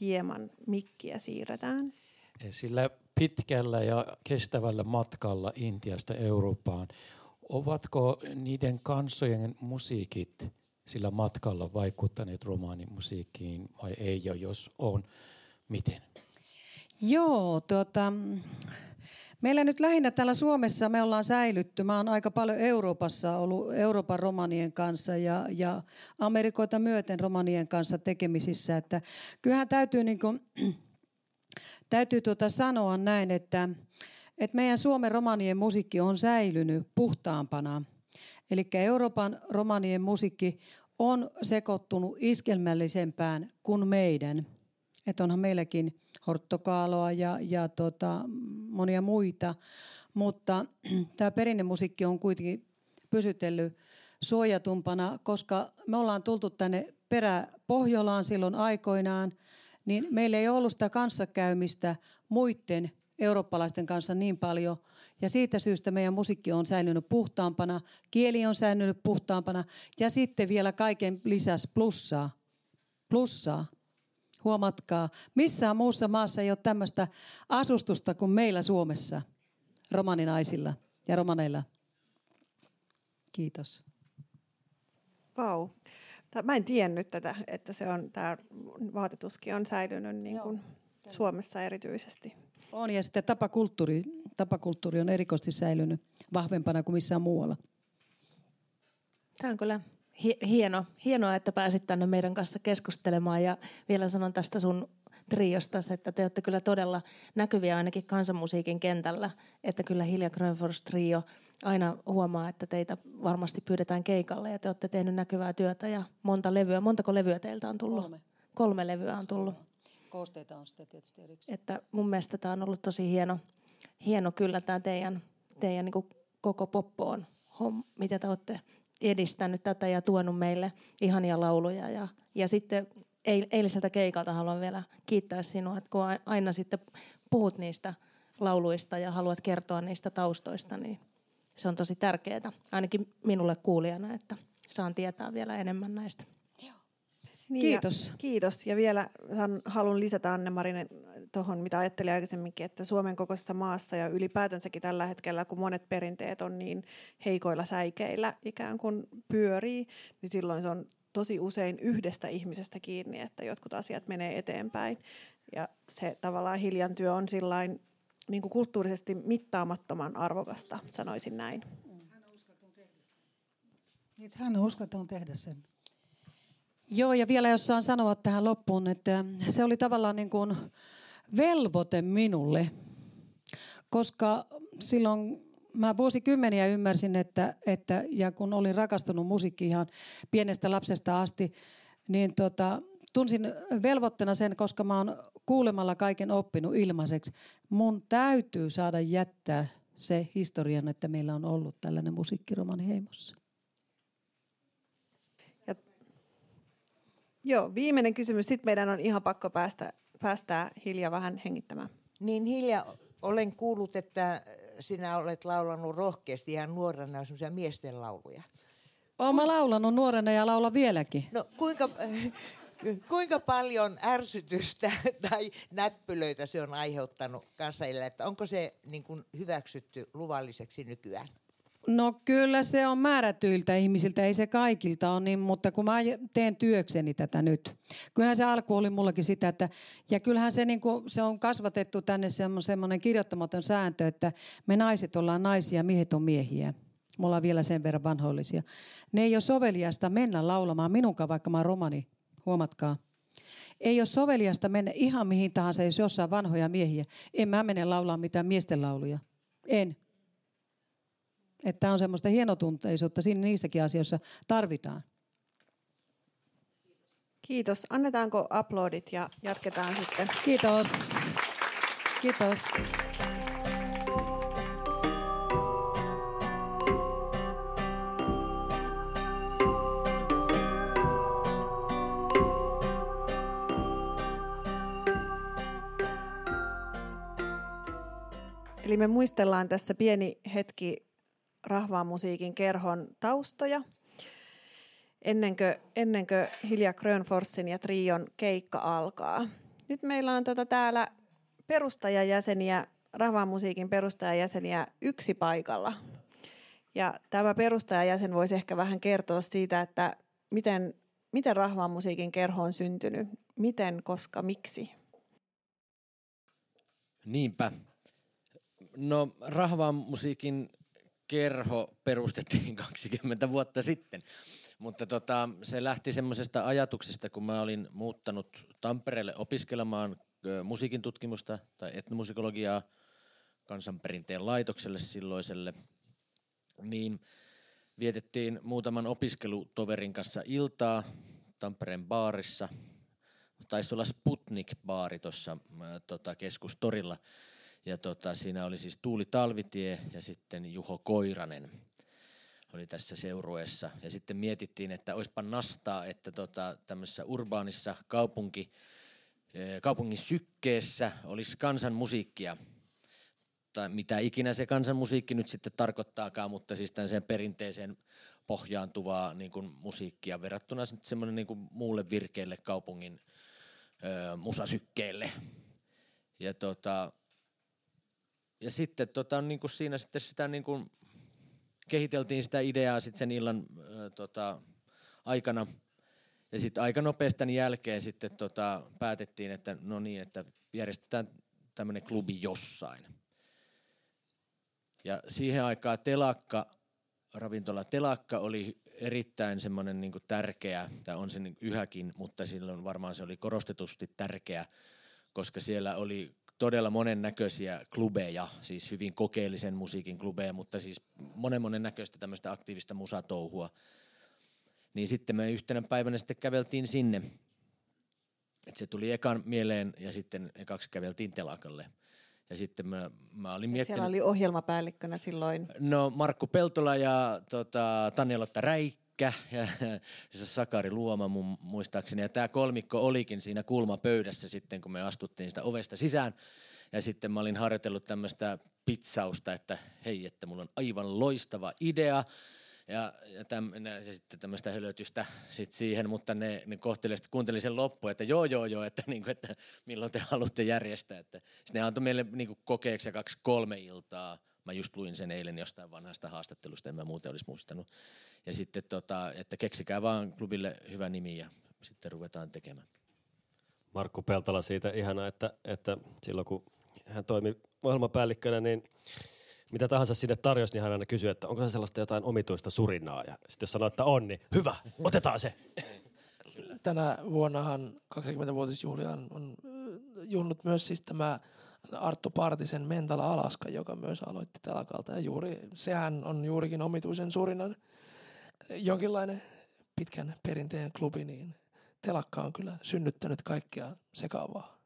hieman mikkiä, siirretään. Sillä pitkällä ja kestävällä matkalla Intiasta Eurooppaan, ovatko niiden kansojen musiikit sillä matkalla vaikuttaneet romaanimusiikkiin vai ei, ja jos on, miten? Joo, tuota, meillä nyt lähinnä täällä Suomessa me ollaan säilytty. Mä oon aika paljon Euroopassa ollut Euroopan romanien kanssa ja, ja Amerikoita myöten romanien kanssa tekemisissä. Että kyllähän täytyy niin kuin, täytyy tuota sanoa näin, että, että meidän Suomen romanien musiikki on säilynyt puhtaampana. Eli Euroopan romanien musiikki on sekoittunut iskelmällisempään kuin meidän. Että onhan meilläkin horttokaaloa ja, ja tota, monia muita, mutta tämä perinnemusiikki on kuitenkin pysytellyt suojatumpana, koska me ollaan tultu tänne perä-Pohjolaan silloin aikoinaan – niin meillä ei ollut sitä kanssakäymistä muiden eurooppalaisten kanssa niin paljon. Ja siitä syystä meidän musiikki on säilynyt puhtaampana, kieli on säilynyt puhtaampana ja sitten vielä kaiken lisäksi plussaa. Plussaa. Huomatkaa, missään muussa maassa ei ole tämmöistä asustusta kuin meillä Suomessa, romaninaisilla ja romaneilla. Kiitos. Vau. Mä en tiennyt tätä, että se on, tämä vaatetuskin on säilynyt niin kuin Suomessa erityisesti. On ja sitten tapakulttuuri, tapakulttuuri on erikoisesti säilynyt vahvempana kuin missään muualla. Tämä on kyllä hieno, hienoa, että pääsit tänne meidän kanssa keskustelemaan ja vielä sanon tästä sun triosta, että te olette kyllä todella näkyviä ainakin kansanmusiikin kentällä, että kyllä Hilja Grönfors trio – aina huomaa, että teitä varmasti pyydetään keikalle ja te olette tehnyt näkyvää työtä ja monta levyä. Montako levyä teiltä on tullut? Kolme. Kolme levyä on tullut. Koosteita on sitten tietysti erikseen. Että mun mielestä tämä on ollut tosi hieno, hieno kyllä tämä teidän, teidän niin koko poppoon, mitä te olette edistänyt tätä ja tuonut meille ihania lauluja. Ja, ja sitten eiliseltä keikalta haluan vielä kiittää sinua, että kun aina sitten puhut niistä lauluista ja haluat kertoa niistä taustoista, niin se on tosi tärkeää, ainakin minulle kuulijana, että saan tietää vielä enemmän näistä. Niin Kiitos. Ja, kiitos. Ja vielä haluan lisätä Anne Marinen tuohon, mitä ajattelin aikaisemminkin, että Suomen kokoisessa maassa ja ylipäätänsäkin tällä hetkellä, kun monet perinteet on niin heikoilla säikeillä ikään kuin pyörii, niin silloin se on tosi usein yhdestä ihmisestä kiinni, että jotkut asiat menee eteenpäin. Ja se tavallaan hiljan työ on sillain niin kuin kulttuurisesti mittaamattoman arvokasta, sanoisin näin. Niin, hän on uskaltanut tehdä sen. Joo, ja vielä jos saan sanoa tähän loppuun, että se oli tavallaan niin kuin velvoite minulle, koska silloin mä vuosikymmeniä ymmärsin, että, että ja kun olin rakastunut musiikkiin ihan pienestä lapsesta asti, niin tota, tunsin velvoitteena sen, koska mä oon kuulemalla kaiken oppinut ilmaiseksi. Mun täytyy saada jättää se historian, että meillä on ollut tällainen musiikkiroman heimossa. Joo, viimeinen kysymys. Sitten meidän on ihan pakko päästä, päästää Hilja vähän hengittämään. Niin Hilja, olen kuullut, että sinä olet laulanut rohkeasti ihan nuorena semmoisia miesten lauluja. Olen mä laulanut nuorena ja laula vieläkin. No kuinka, kuinka paljon ärsytystä tai näppylöitä se on aiheuttanut kansaille, että onko se niin kuin hyväksytty luvalliseksi nykyään? No kyllä se on määrätyiltä ihmisiltä, ei se kaikilta ole niin, mutta kun mä teen työkseni tätä nyt. Kyllähän se alku oli mullakin sitä, että ja kyllähän se, niin kuin, se on kasvatettu tänne semmoinen kirjoittamaton sääntö, että me naiset ollaan naisia, miehet on miehiä. Me ollaan vielä sen verran vanhoillisia. Ne ei ole soveliasta mennä laulamaan minunkaan, vaikka mä oon romani, huomatkaa. Ei ole soveliasta mennä ihan mihin tahansa, jos jossain vanhoja miehiä. En mä mene laulaa mitään miesten lauluja. En. Että on semmoista hienotunteisuutta siinä niissäkin asioissa tarvitaan. Kiitos. Annetaanko uploadit ja jatketaan sitten. Kiitos. Kiitos. Eli me muistellaan tässä pieni hetki rahvaan musiikin kerhon taustoja. Ennen kuin, ennen kuin Hilja Grönforsin ja Trion keikka alkaa. Nyt meillä on tota täällä perustajajäseniä, rahvaan musiikin perustajajäseniä yksi paikalla. Ja tämä perustajajäsen voisi ehkä vähän kertoa siitä, että miten, miten rahvaan musiikin kerho on syntynyt, miten, koska, miksi. Niinpä. No rahvaan musiikin kerho perustettiin 20 vuotta sitten. Mutta tota, se lähti semmoisesta ajatuksesta, kun mä olin muuttanut Tampereelle opiskelemaan musiikin tutkimusta tai etnomusikologiaa kansanperinteen laitokselle silloiselle, niin vietettiin muutaman opiskelutoverin kanssa iltaa Tampereen baarissa. Taisi olla Sputnik-baari tuossa tota, keskustorilla. Ja tota, siinä oli siis Tuuli Talvitie ja sitten Juho Koiranen oli tässä seurueessa. Ja sitten mietittiin, että olisipa nastaa, että tota, tämmöisessä urbaanissa kaupunki, eh, kaupungin sykkeessä olisi kansanmusiikkia. Tai mitä ikinä se kansanmusiikki nyt sitten tarkoittaakaan, mutta siis sen perinteiseen pohjaantuvaa niin kuin musiikkia verrattuna semmoinen niin kuin muulle virkeelle kaupungin ö, musasykkeelle. Ja tota, ja sitten tota, niin kuin siinä sitten sitä niin kuin kehiteltiin sitä ideaa sitten sen illan äh, tota, aikana. Ja sitten aika nopeasti tämän jälkeen sitten tota, päätettiin, että no niin, että järjestetään tämmöinen klubi jossain. Ja siihen aikaan telakka, ravintola telakka oli erittäin semmoinen niin tärkeä, tai on se yhäkin, mutta silloin varmaan se oli korostetusti tärkeä, koska siellä oli todella monennäköisiä klubeja, siis hyvin kokeellisen musiikin klubeja, mutta siis monen monen näköistä tämmöistä aktiivista musatouhua. Niin sitten me yhtenä päivänä sitten käveltiin sinne. Et se tuli ekan mieleen ja sitten ekaksi käveltiin telakalle. Ja sitten mä, mä olin miettinyt... Siellä oli ohjelmapäällikkönä silloin? No Markku Peltola ja tota, Tanja-Lotta Räikkä Pekkä ja siis Sakari Luoma mun muistaakseni. Ja tämä kolmikko olikin siinä kulmapöydässä sitten, kun me astuttiin sitä ovesta sisään. Ja sitten mä olin harjoitellut tämmöistä pizzausta, että hei, että mulla on aivan loistava idea ja, ja, täm, ja sitten tämmöistä hölötystä sit siihen, mutta ne, ne kohteliaasti kuuntelin sen loppuun, että joo, joo, joo, että, niin kuin, että milloin te haluatte järjestää. Että, ne antoi meille niin kuin kokeeksi kaksi kolme iltaa. Mä just luin sen eilen jostain vanhasta haastattelusta, en mä muuten olisi muistanut. Ja sitten, tota, että keksikää vaan klubille hyvä nimi ja sitten ruvetaan tekemään. Markku Peltola siitä ihana, että, että silloin kun hän toimi ohjelmapäällikkönä, niin mitä tahansa sinne tarjosi, niin hän aina kysyi, että onko se sellaista jotain omituista surinaa. Ja sitten jos sanoo, että on, niin hyvä, otetaan se. Tänä vuonnahan 20-vuotisjuhlia on, on junnut myös siis tämä Arttu Partisen Mentala Alaska, joka myös aloitti telakalta. Ja juuri, sehän on juurikin omituisen surinan jonkinlainen pitkän perinteen klubi, niin telakka on kyllä synnyttänyt kaikkea sekaavaa.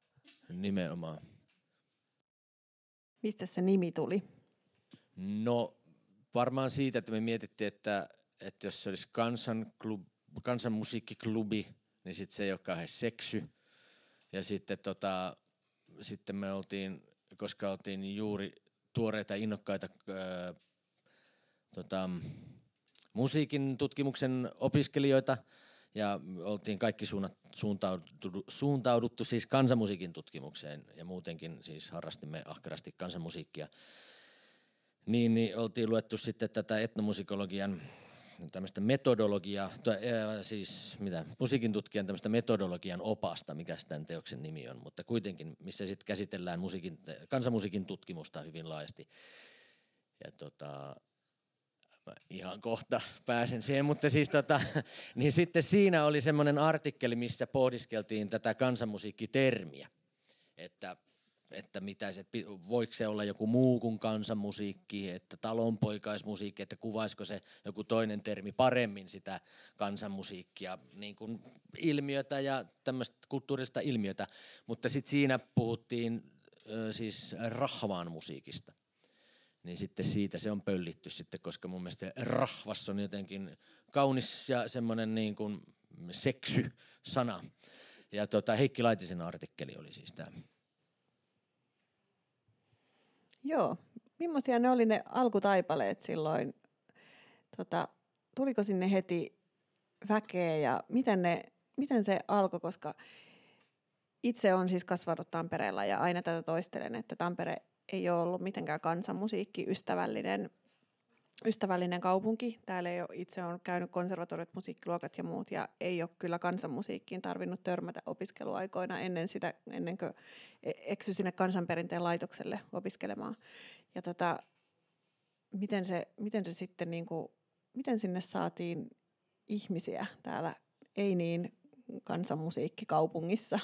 Nimenomaan. Mistä se nimi tuli? No varmaan siitä, että me mietittiin, että, että jos se olisi kansanklub, kansanmusiikkiklubi, niin sitten se ei ole kauhean seksy. Ja sitten, tota, sitten me oltiin, koska oltiin juuri tuoreita innokkaita ää, tota, musiikin tutkimuksen opiskelijoita, ja oltiin kaikki suuntauduttu, suuntauduttu siis kansanmusiikin tutkimukseen ja muutenkin siis harrastimme ahkerasti kansanmusiikkia niin, niin oltiin luettu sitten tätä etnomusikologian tämmöistä metodologiaa, to, ää, siis mitä, musiikin tutkijan tämmöistä metodologian opasta, mikä tämän teoksen nimi on, mutta kuitenkin, missä sitten käsitellään musiikin, kansanmusiikin tutkimusta hyvin laajasti. Ja tota, mä ihan kohta pääsen siihen, mutta siis tota, niin sitten siinä oli semmoinen artikkeli, missä pohdiskeltiin tätä kansanmusiikkitermiä, että että mitä se, voiko se olla joku muu kuin kansanmusiikki, että talonpoikaismusiikki, että kuvaisiko se joku toinen termi paremmin sitä kansanmusiikkia, niin kuin ilmiötä ja tämmöistä kulttuurista ilmiötä. Mutta sitten siinä puhuttiin siis rahvaan musiikista. Niin sitten siitä se on pöllitty sitten, koska mun mielestä se rahvas on jotenkin kaunis ja semmoinen niin kuin seksy sana. Ja tota, Heikki Laitisen artikkeli oli siis tämä. Joo. Millaisia ne oli ne alkutaipaleet silloin? Tota, tuliko sinne heti väkeä ja miten, ne, miten se alkoi, koska itse on siis kasvanut Tampereella ja aina tätä toistelen, että Tampere ei ole ollut mitenkään kansanmusiikkiystävällinen ystävällinen kaupunki. Täällä ei ole, itse on käynyt konservatoriot, musiikkiluokat ja muut, ja ei ole kyllä kansanmusiikkiin tarvinnut törmätä opiskeluaikoina ennen, sitä, ennen kuin e-, eksy sinne kansanperinteen laitokselle opiskelemaan. Ja tota, miten, se, miten se sitten, niin kuin, miten sinne saatiin ihmisiä täällä ei niin kansanmusiikkikaupungissa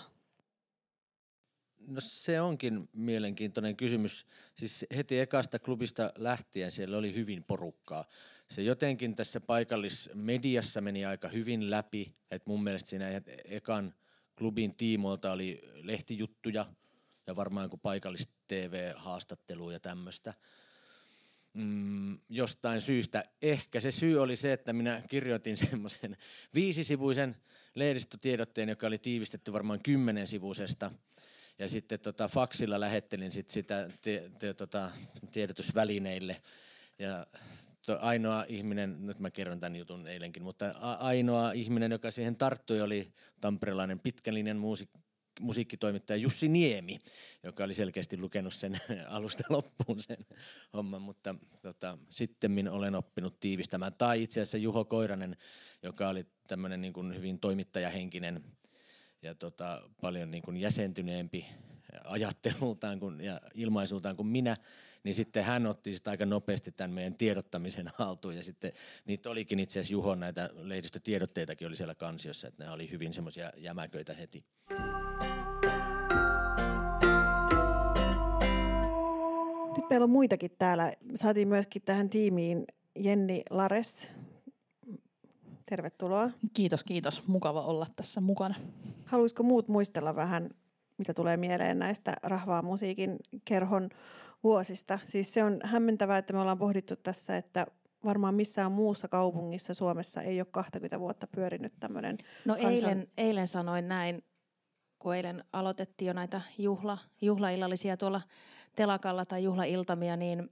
No se onkin mielenkiintoinen kysymys. Siis heti ekasta klubista lähtien siellä oli hyvin porukkaa. Se jotenkin tässä paikallismediassa meni aika hyvin läpi. Et mun mielestä siinä ekan klubin tiimoilta oli lehtijuttuja ja varmaan joku paikallis-TV-haastattelu ja tämmöistä. Mm, jostain syystä. Ehkä se syy oli se, että minä kirjoitin semmoisen viisisivuisen lehdistötiedotteen, joka oli tiivistetty varmaan kymmenen sivuisesta – ja sitten tota, faksilla lähettelin sit sitä te, te, tota, tiedotusvälineille. Ja to, ainoa ihminen, nyt mä kerron tämän jutun eilenkin, mutta a, ainoa ihminen, joka siihen tarttui, oli tamperelainen pitkälinen muusik, musiikkitoimittaja Jussi Niemi, joka oli selkeästi lukenut sen alusta loppuun sen homman, mutta tota, sitten olen oppinut tiivistämään. Tai itse asiassa Juho Koiranen, joka oli tämmöinen niin hyvin toimittajahenkinen ja tota, paljon niin kuin jäsentyneempi ajattelultaan kuin, ja ilmaisultaan kuin minä, niin sitten hän otti sitä aika nopeasti tämän meidän tiedottamisen haltuun. Ja sitten niitä olikin itse asiassa Juhon näitä lehdistötiedotteitakin oli siellä kansiossa, että ne oli hyvin semmoisia jämäköitä heti. Nyt meillä on muitakin täällä. Saatiin myöskin tähän tiimiin Jenni Lares, Tervetuloa. Kiitos, kiitos. Mukava olla tässä mukana. Haluaisiko muut muistella vähän, mitä tulee mieleen näistä rahvaa musiikin kerhon vuosista? Siis se on hämmentävää, että me ollaan pohdittu tässä, että varmaan missään muussa kaupungissa Suomessa ei ole 20 vuotta pyörinyt tämmöinen No kansan- eilen, eilen sanoin näin, kun eilen aloitettiin jo näitä juhla, juhlaillallisia tuolla telakalla tai juhlailtamia, niin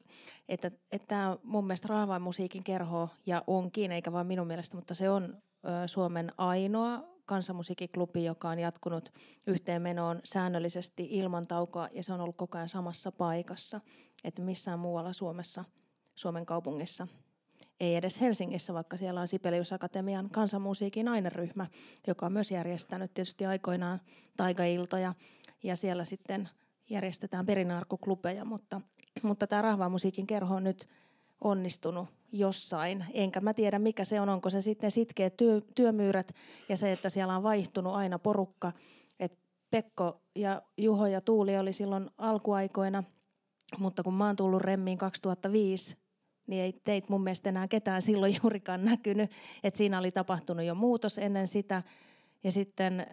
että, että mun mielestä Rahvain musiikin kerho ja onkin, eikä vain minun mielestä, mutta se on Suomen ainoa kansanmusiikkiklubi, joka on jatkunut yhteenmenoon säännöllisesti ilman taukoa ja se on ollut koko ajan samassa paikassa, että missään muualla Suomessa, Suomen kaupungissa ei edes Helsingissä, vaikka siellä on Sibelius Akatemian kansanmusiikin aineryhmä, joka on myös järjestänyt tietysti aikoinaan taikailtoja ja siellä sitten järjestetään perinarkkuklubeja, mutta, mutta tämä rahvaa musiikin kerho on nyt onnistunut jossain. Enkä mä tiedä, mikä se on. Onko se sitten sitkeät työ, työmyyrät ja se, että siellä on vaihtunut aina porukka. Et Pekko ja Juho ja Tuuli oli silloin alkuaikoina, mutta kun mä oon tullut Remmiin 2005, niin ei teit mun mielestä enää ketään silloin juurikaan näkynyt. Et siinä oli tapahtunut jo muutos ennen sitä. Ja sitten äh,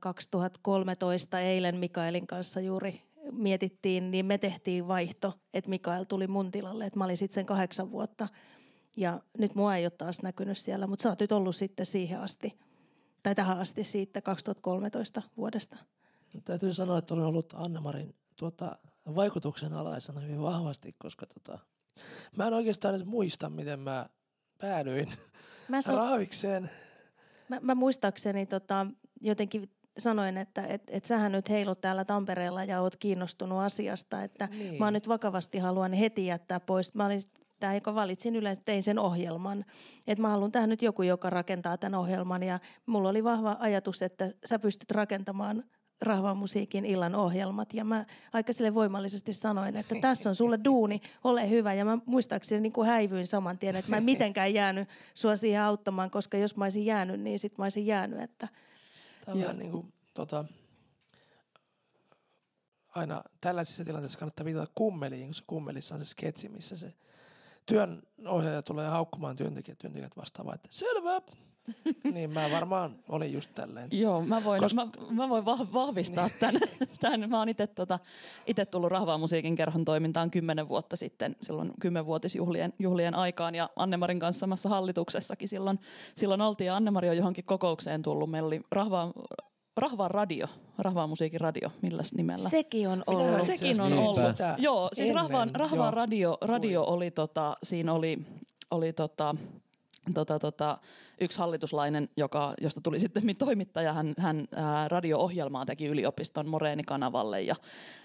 2013 eilen Mikaelin kanssa juuri mietittiin, niin me tehtiin vaihto, että Mikael tuli mun tilalle. Että mä olin sitten sen kahdeksan vuotta. Ja nyt mua ei ole taas näkynyt siellä, mutta sä oot nyt ollut sitten siihen asti. Tai tähän asti siitä 2013 vuodesta. Täytyy sanoa, että olen ollut Annemarin tuota, vaikutuksen alaisena hyvin vahvasti, koska tota, mä en oikeastaan edes muista, miten mä päädyin Mä, so- raavikseen. mä, mä muistaakseni tota, jotenkin sanoin, että et, et sähän nyt heilut täällä Tampereella ja oot kiinnostunut asiasta, että Niin. mä nyt vakavasti haluan heti jättää pois. Mä olin tämä, joka valitsin yleensä, tein sen ohjelman. Että mä haluan tähän nyt joku, joka rakentaa tämän ohjelman. Ja mulla oli vahva ajatus, että sä pystyt rakentamaan rahvan musiikin illan ohjelmat. Ja mä aika sille voimallisesti sanoin, että tässä on sulle duuni, ole hyvä. Ja mä muistaakseni niin kuin häivyin saman tien, että mä en mitenkään jäänyt sua siihen auttamaan, koska jos mä olisin jäänyt, niin sit mä olisin jäänyt. Että On vähän niin kuin, tota, aina tällaisissa tilanteissa kannattaa viitata kummeliin, koska kummelissa on se sketsi, missä se työnohjaaja tulee haukkumaan työntekijät, työntekijät vastaavat, että selvä. niin mä varmaan olin just tälleen. Joo, mä voin, Koska- mä, mä voin vah- vahvistaa tämän. tämän. Mä oon itse tota, ite tullut Rahvaa musiikin kerhon toimintaan kymmenen vuotta sitten, silloin kymmenvuotisjuhlien juhlien aikaan ja Annemarin kanssa samassa hallituksessakin silloin, silloin oltiin ja Annemari on johonkin kokoukseen tullut. Meillä oli Rahvaa, Rahvaa radio, Rahvaa musiikin radio, milläs nimellä? sekin on Minä ollut. itse Sekin on ollut. sitä Joo, siis ennen, Rahvaan, Rahvaan joo. radio, radio oli, tota, siinä oli, oli tota, tota, tota, yksi hallituslainen, joka, josta tuli sitten toimittaja, hän, hän ää, radio-ohjelmaa teki yliopiston Moreeni-kanavalle ja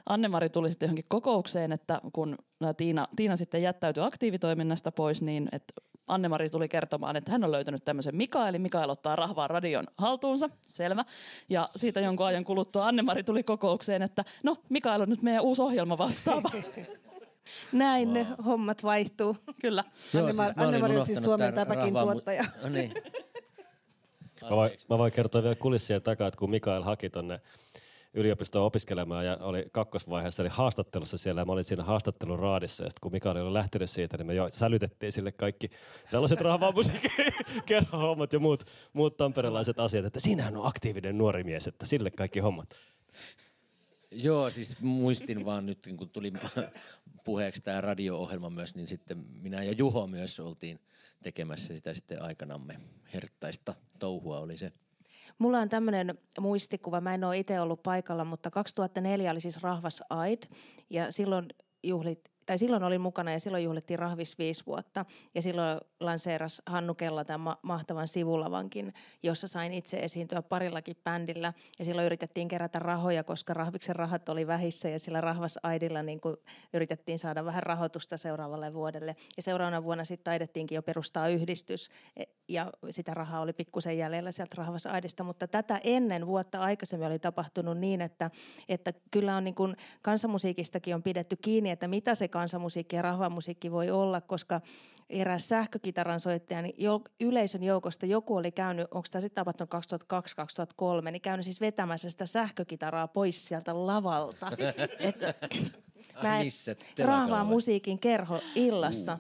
Annemari tuli sitten johonkin kokoukseen, että kun Tiina, Tiina sitten jättäytyi aktiivitoiminnasta pois, niin että Annemari tuli kertomaan, että hän on löytänyt tämmöisen Mikaelin. Mikael ottaa rahvaan radion haltuunsa, selvä. Ja siitä jonkun ajan kuluttua Annemari tuli kokoukseen, että no Mikael on nyt meidän uusi ohjelma vastaava. Näin ne hommat vaihtuu. Kyllä. Mä olin Anne-Mari on siis Suomen täpäkin rahvaan mu- tuottaja. No niin. Mä voin, mä voin kertoa vielä kulissien takaa, että kun Mikael haki tonne yliopistoon opiskelemaan ja oli kakkosvaiheessa, eli haastattelussa siellä, ja mä olin siinä haastattelun raadissa, ja sitten kun Mikael oli lähtenyt siitä, niin me jo sälytettiin sille kaikki tällaiset kerhohommat ja muut, muut tamperelaiset asiat, että sinähän on aktiivinen nuori mies, että sille kaikki hommat. Joo, siis muistin vaan nyt, kun tuli puheeksi tämä radio-ohjelma myös, niin sitten minä ja Juho myös oltiin tekemässä sitä sitten aikanamme. Herttaista touhua oli se. Mulla on tämmöinen muistikuva, mä en ole itse ollut paikalla, mutta 2004 oli siis Rahvas Aid ja silloin juhlit, tai silloin olin mukana ja silloin juhlittiin Rahvis viisi vuotta. Ja silloin lanseeras Hannu Kella tämän ma- mahtavan sivulavankin, jossa sain itse esiintyä parillakin bändillä. Ja silloin yritettiin kerätä rahoja, koska Rahviksen rahat oli vähissä ja sillä Rahvas Aidilla niin kuin yritettiin saada vähän rahoitusta seuraavalle vuodelle. Ja seuraavana vuonna sitten taidettiinkin jo perustaa yhdistys e- ja sitä rahaa oli pikkusen jäljellä sieltä Rahvas Aidista. Mutta tätä ennen vuotta aikaisemmin oli tapahtunut niin, että, että kyllä on niin kuin kansanmusiikistakin on pidetty kiinni, että mitä se kansanmusiikki ja rahvamusiikki voi olla, koska eräs sähkökitaran soittaja, niin yleisön joukosta joku oli käynyt, onko tämä sitten tapahtunut 2002-2003, niin käynyt siis vetämässä sitä sähkökitaraa pois sieltä lavalta. että näin, vai? musiikin kerho illassa.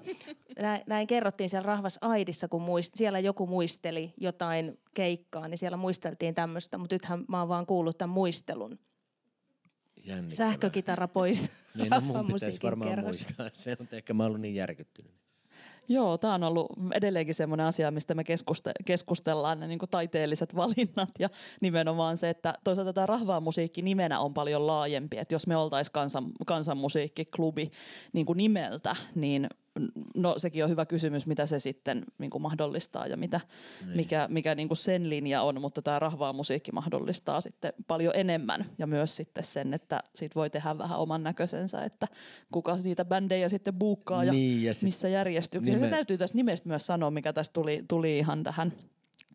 Näin, näin kerrottiin siellä Rahvas Aidissa, kun muist, siellä joku muisteli jotain keikkaa, niin siellä muisteltiin tämmöistä, mutta nythän mä oon vaan kuullut tämän muistelun. Sähkökitara pois Niin, no mun pitäisi varmaan kerhosta. muistaa. Se on ehkä mä ollut niin järkyttynyt. Joo, tämä on ollut edelleenkin semmoinen asia, mistä me keskuste- keskustellaan, ne niin taiteelliset valinnat ja nimenomaan se, että toisaalta tämä rahvaa musiikki nimenä on paljon laajempi. Että jos me oltaisiin kansan, kansanmusiikkiklubi niin kuin nimeltä, niin no sekin on hyvä kysymys, mitä se sitten niin kuin mahdollistaa ja mitä, niin. mikä, mikä niin kuin sen linja on, mutta tämä rahvaa musiikki mahdollistaa sitten paljon enemmän ja myös sitten sen, että siitä voi tehdä vähän oman näköisensä, että kuka niitä bändejä sitten buukkaa Niin, ja, ja sit- missä järjestyksessä. Se Nimen- täytyy tästä nimestä myös sanoa, mikä tästä tuli, tuli ihan tähän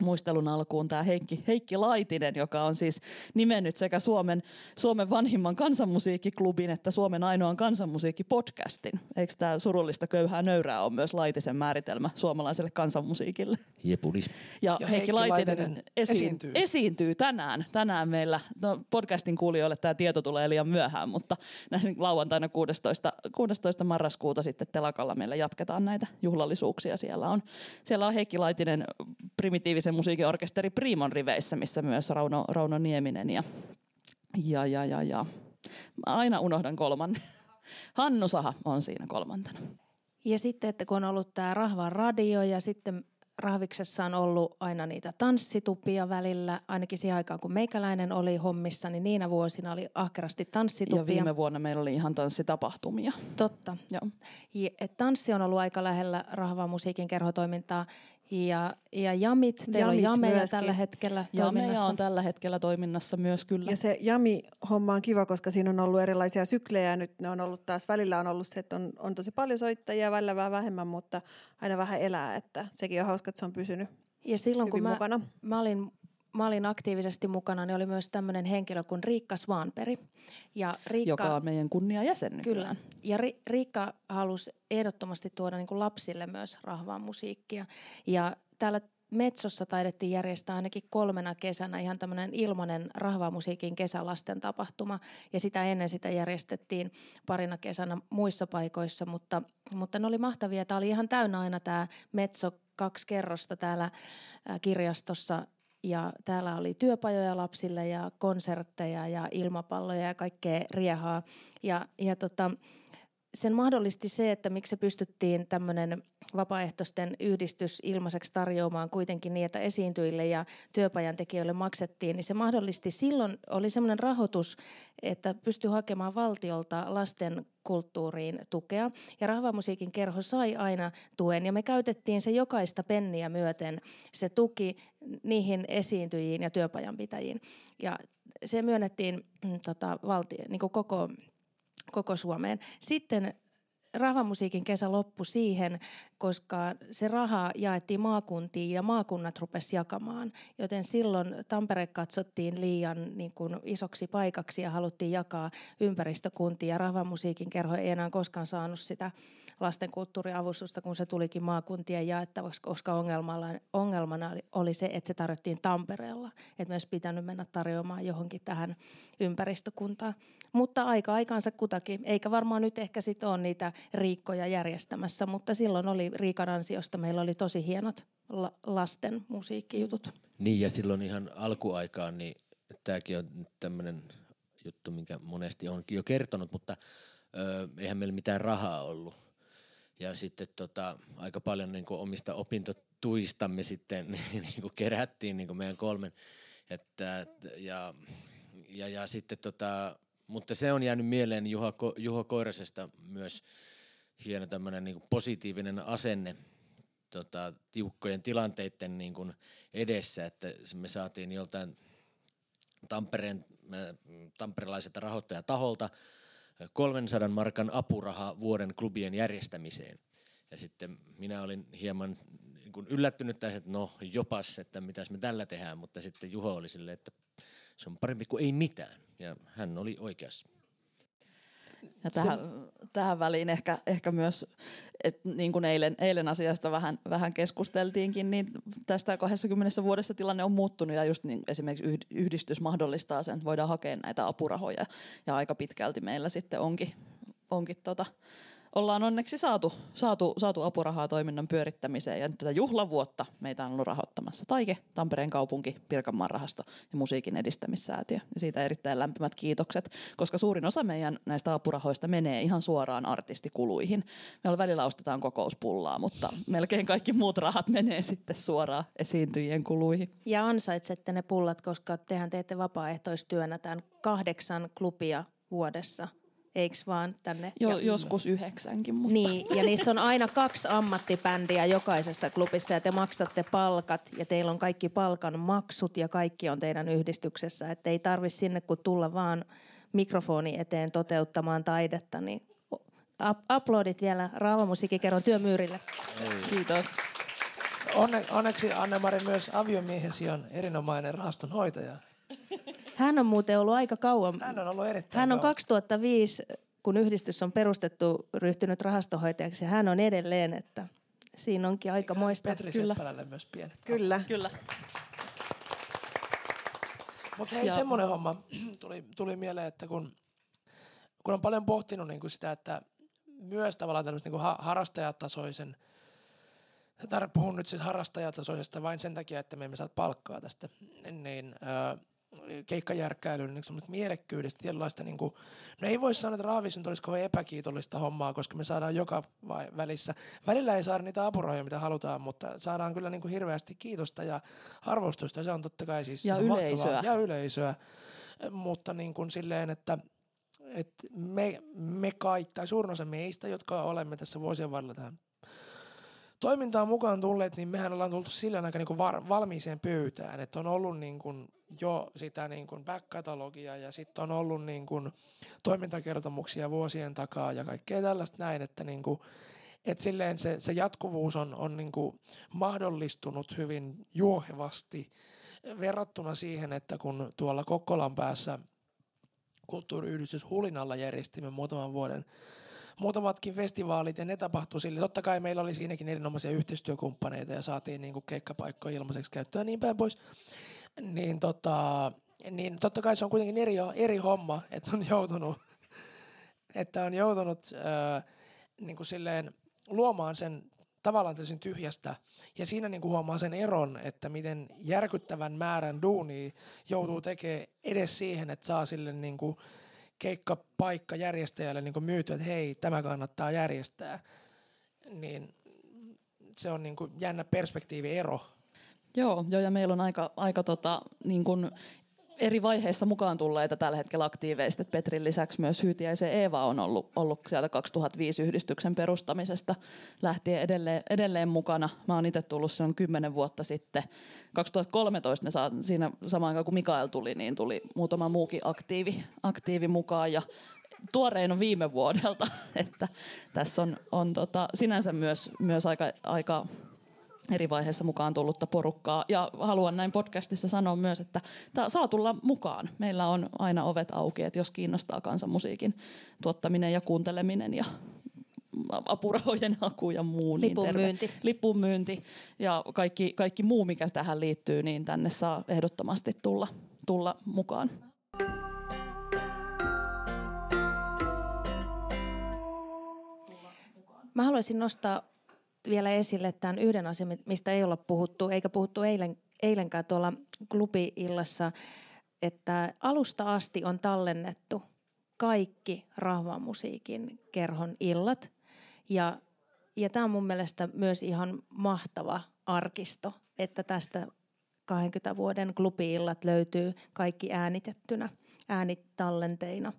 muistelun alkuun tämä Heikki, Heikki Laitinen, joka on siis nimennyt sekä Suomen, Suomen vanhimman kansanmusiikkiklubin että Suomen ainoan kansanmusiikkipodcastin. Eikö tämä surullista köyhää nöyrää on myös Laitisen määritelmä suomalaiselle kansanmusiikille? Jepulis. Ja, Ja Heikki, Heikki Laitinen, Laitinen esiin, esiintyy. esiintyy tänään. Tänään meillä, no podcastin kuulijoille tämä tieto tulee liian myöhään, mutta näin lauantaina 16, 16. marraskuuta sitten Telakalla meillä jatketaan näitä juhlallisuuksia. Siellä on, siellä on Heikki Laitinen primitiivisen musiikiorkesteri Primon riveissä, missä myös Rauno, Rauno Nieminen ja, ja, ja, ja, ja. Mä aina unohdan kolmannen. Hannu Saha on siinä kolmantena. Ja sitten, että kun on ollut tämä Rahvan radio ja sitten Rahviksessa on ollut aina niitä tanssitupia välillä, ainakin siihen aikaan kun meikäläinen oli hommissa, niin niinä vuosina oli ahkerasti tanssitupia. Ja viime vuonna meillä oli ihan tanssitapahtumia. Totta. Joo. Ja, et tanssi on ollut aika lähellä Rahvan musiikin kerhotoimintaa. Ja, ja jamit, teillä Jamit on jameja myöskin. tällä hetkellä toiminnassa. on tällä hetkellä toiminnassa myös kyllä. Ja se Jami-homma on kiva, koska siinä on ollut erilaisia syklejä. Nyt ne on ollut taas, välillä on ollut se, että on, on tosi paljon soittajia, välillä vähän vähemmän, mutta aina vähän elää. Että sekin on hauska, että se on pysynyt Ja silloin kun mä, mukana. mä, olin, mä olin aktiivisesti mukana, niin oli myös tämmöinen henkilö kuin Riikka Svanperi. Ja Riikka, joka on meidän kunniajäsen nykyään. Kyllä. Ja Ri- Riikka halusi ehdottomasti tuoda niin kuin lapsille myös rahvaa musiikkia. Ja täällä Metsossa taidettiin järjestää ainakin kolmena kesänä ihan tämmöinen ilmainen rahvamusiikin kesälasten tapahtuma. Ja sitä ennen sitä järjestettiin parina kesänä muissa paikoissa, mutta, mutta ne oli mahtavia. Tämä oli ihan täynnä aina tämä Metso kaksi kerrosta täällä ää, kirjastossa ja täällä oli työpajoja lapsille ja konsertteja ja ilmapalloja ja kaikkea riehaa. Ja, ja tota, sen mahdollisti se, että miksi se pystyttiin tämmöinen vapaaehtoisten yhdistys ilmaiseksi tarjoamaan kuitenkin niin, että esiintyjille ja työpajan tekijöille maksettiin, niin se mahdollisti silloin, oli semmoinen rahoitus, että pystyi hakemaan valtiolta lasten kulttuuriin tukea. Ja rahvamusiikin kerho sai aina tuen ja me käytettiin se jokaista penniä myöten se tuki niihin esiintyjiin ja työpajanpitäjiin. Ja se myönnettiin mm, tota, valti, niin koko koko Suomeen. Sitten rahvamusiikin kesä loppui siihen, koska se raha jaettiin maakuntiin ja maakunnat rupesi jakamaan. Joten silloin Tampere katsottiin liian niin kuin, isoksi paikaksi ja haluttiin jakaa ympäristökuntia. Ja rahvamusiikin kerho ei enää koskaan saanut sitä lastenkulttuuriavustusta, kun se tulikin maakuntien jaettavaksi, koska ongelmana, oli se, että se tarjottiin Tampereella. Että myös pitänyt mennä tarjoamaan johonkin tähän ympäristökuntaan. Mutta aika aikansa kutakin, eikä varmaan nyt ehkä sitten ole niitä Riikkoja järjestämässä, mutta silloin oli Riikan ansiosta, meillä oli tosi hienot la- lasten musiikkijutut. Niin ja silloin ihan alkuaikaan, niin tämäkin on tämmöinen juttu, minkä monesti onkin jo kertonut, mutta ö, eihän meillä mitään rahaa ollut. Ja sitten tota, aika paljon niin kuin omista opintotuistamme sitten niin kuin kerättiin niin kuin meidän kolmen. Että, ja, ja, ja sitten tota, mutta se on jäänyt mieleen Juha, Juho Koirasesta myös hieno tämmöinen niin positiivinen asenne tota, tiukkojen tilanteiden niin kuin edessä, että me saatiin joltain Tampereen, tamperelaiselta rahoittajataholta 300 markan apuraha vuoden klubien järjestämiseen. Ja sitten minä olin hieman niin kuin yllättynyt tässä, että no jopas, että mitäs me tällä tehdään, mutta sitten Juho oli silleen, että se on parempi kuin ei mitään. Ja hän oli oikeassa. Ja tähän, tähän väliin ehkä, ehkä myös, että niin kuin eilen, eilen asiasta vähän, vähän keskusteltiinkin, niin tästä 20 vuodessa tilanne on muuttunut ja just niin esimerkiksi yhd- yhdistys mahdollistaa sen, että voidaan hakea näitä apurahoja ja aika pitkälti meillä sitten onkin, onkin tota, ollaan onneksi saatu, saatu, saatu apurahaa toiminnan pyörittämiseen. Ja nyt tätä juhlavuotta meitä on ollut rahoittamassa Taike, Tampereen kaupunki, Pirkanmaan rahasto ja musiikin edistämissäätiö. Ja siitä erittäin lämpimät kiitokset, koska suurin osa meidän näistä apurahoista menee ihan suoraan artistikuluihin. Meillä välillä ostetaan kokouspullaa, mutta melkein kaikki muut rahat menee sitten suoraan esiintyjien kuluihin. Ja ansaitsette ne pullat, koska tehän teette vapaaehtoistyönä tämän kahdeksan klubia vuodessa. Eiks vaan tänne? Jo, ja, joskus yhdeksänkin, mutta... Niin, ja niissä on aina kaksi ammattibändiä jokaisessa klubissa ja te maksatte palkat ja teillä on kaikki palkan maksut ja kaikki on teidän yhdistyksessä. Että ei tarvi sinne kun tulla vaan mikrofoni eteen toteuttamaan taidetta, niin aplodit vielä Raavamusiikikerron työmyyrille. Kiitos. Onne, onneksi Anne-Mari myös aviomiehesi on erinomainen rahastonhoitaja. Hän on muuten ollut aika kauan. Hän on ollut erittäin Hän on kauan. 2005, kun yhdistys on perustettu, ryhtynyt rahastohoitajaksi. ja Hän on edelleen, että siinä onkin aika moista. Petri Kyllä. Seppälälle myös pieni. Kyllä. Kyllä. Mutta hei, semmoinen homma tuli, tuli mieleen, että kun, kun on paljon pohtinut niin kuin sitä, että myös tavallaan tämmöistä niin ha- harrastajatasoisen, tar- puhun nyt siis harrastajatasoisesta vain sen takia, että me emme saa palkkaa tästä, niin äh, keikkajärkkäilyn niin mielekkyydestä, tietynlaista, niin kuin, no ei voi sanoa, että Raavis nyt olisi kovin epäkiitollista hommaa, koska me saadaan joka vai- välissä. Välillä ei saada niitä apurahoja, mitä halutaan, mutta saadaan kyllä niin kuin hirveästi kiitosta ja arvostusta. Se on totta kai siis Ja yleisöä. Ja yleisöä. Mutta niin kuin silleen, että, että me, me kaikki, tai suurin osa meistä, jotka olemme tässä vuosien varrella tähän toimintaan mukaan tulleet, niin mehän ollaan tultu sillä aika niin kuin var, valmiiseen pöytään, että on ollut niin kuin jo sitä niin kuin back-katalogia ja sitten on ollut niin kuin toimintakertomuksia vuosien takaa ja kaikkea tällaista näin, että niin kuin, et silleen se, se jatkuvuus on, on niin kuin mahdollistunut hyvin juohevasti verrattuna siihen, että kun tuolla Kokkolan päässä kulttuuriyhdistys Hulinalla järjestimme muutaman vuoden muutamatkin festivaalit ja ne tapahtui sille. Totta kai meillä oli siinäkin erinomaisia yhteistyökumppaneita ja saatiin niin kuin keikkapaikkoja ilmaiseksi käyttöön ja niin päin pois. Niin, tota, niin totta kai se on kuitenkin eri, eri homma, että on joutunut, että on joutunut ää, niin kuin silleen luomaan sen tavallaan täysin tyhjästä. Ja siinä niin kuin huomaa sen eron, että miten järkyttävän määrän duunia joutuu tekemään edes siihen, että saa sille niin kuin keikkapaikka järjestäjälle niin myyty, että hei, tämä kannattaa järjestää. Niin se on niin kuin jännä perspektiiviero. Joo, joo, ja meillä on aika, aika tota, niin kuin eri vaiheissa mukaan tulleita tällä hetkellä aktiiveista. Et Petrin lisäksi myös Hyytiäisen Eeva on ollut, ollut sieltä 2005 yhdistyksen perustamisesta lähtien edelleen, edelleen mukana. Mä oon itse tullut silloin kymmenen vuotta sitten. 2013 ne saa, siinä samaan aikaan kun Mikael tuli, niin tuli muutama muukin aktiivi, aktiivi mukaan ja tuorein on viime vuodelta, että tässä on, on tota, sinänsä myös, myös aika, aika eri vaiheessa mukaan tullutta porukkaa. Ja haluan näin podcastissa sanoa myös, että tää saa tulla mukaan. Meillä on aina ovet auki, että jos kiinnostaa kansanmusiikin tuottaminen ja kuunteleminen ja apurahojen haku ja muu. Lipun niin terve. myynti. Lipun myynti ja kaikki, kaikki muu, mikä tähän liittyy, niin tänne saa ehdottomasti tulla, tulla mukaan. Mä haluaisin nostaa vielä esille tämän yhden asian, mistä ei olla puhuttu, eikä puhuttu eilen, eilenkään tuolla klubi-illassa, että alusta asti on tallennettu kaikki rahvamusiikin kerhon illat. Ja, ja tämä on mun mielestä myös ihan mahtava arkisto, että tästä 20 vuoden klubi-illat löytyy kaikki äänitettynä, äänitallenteina.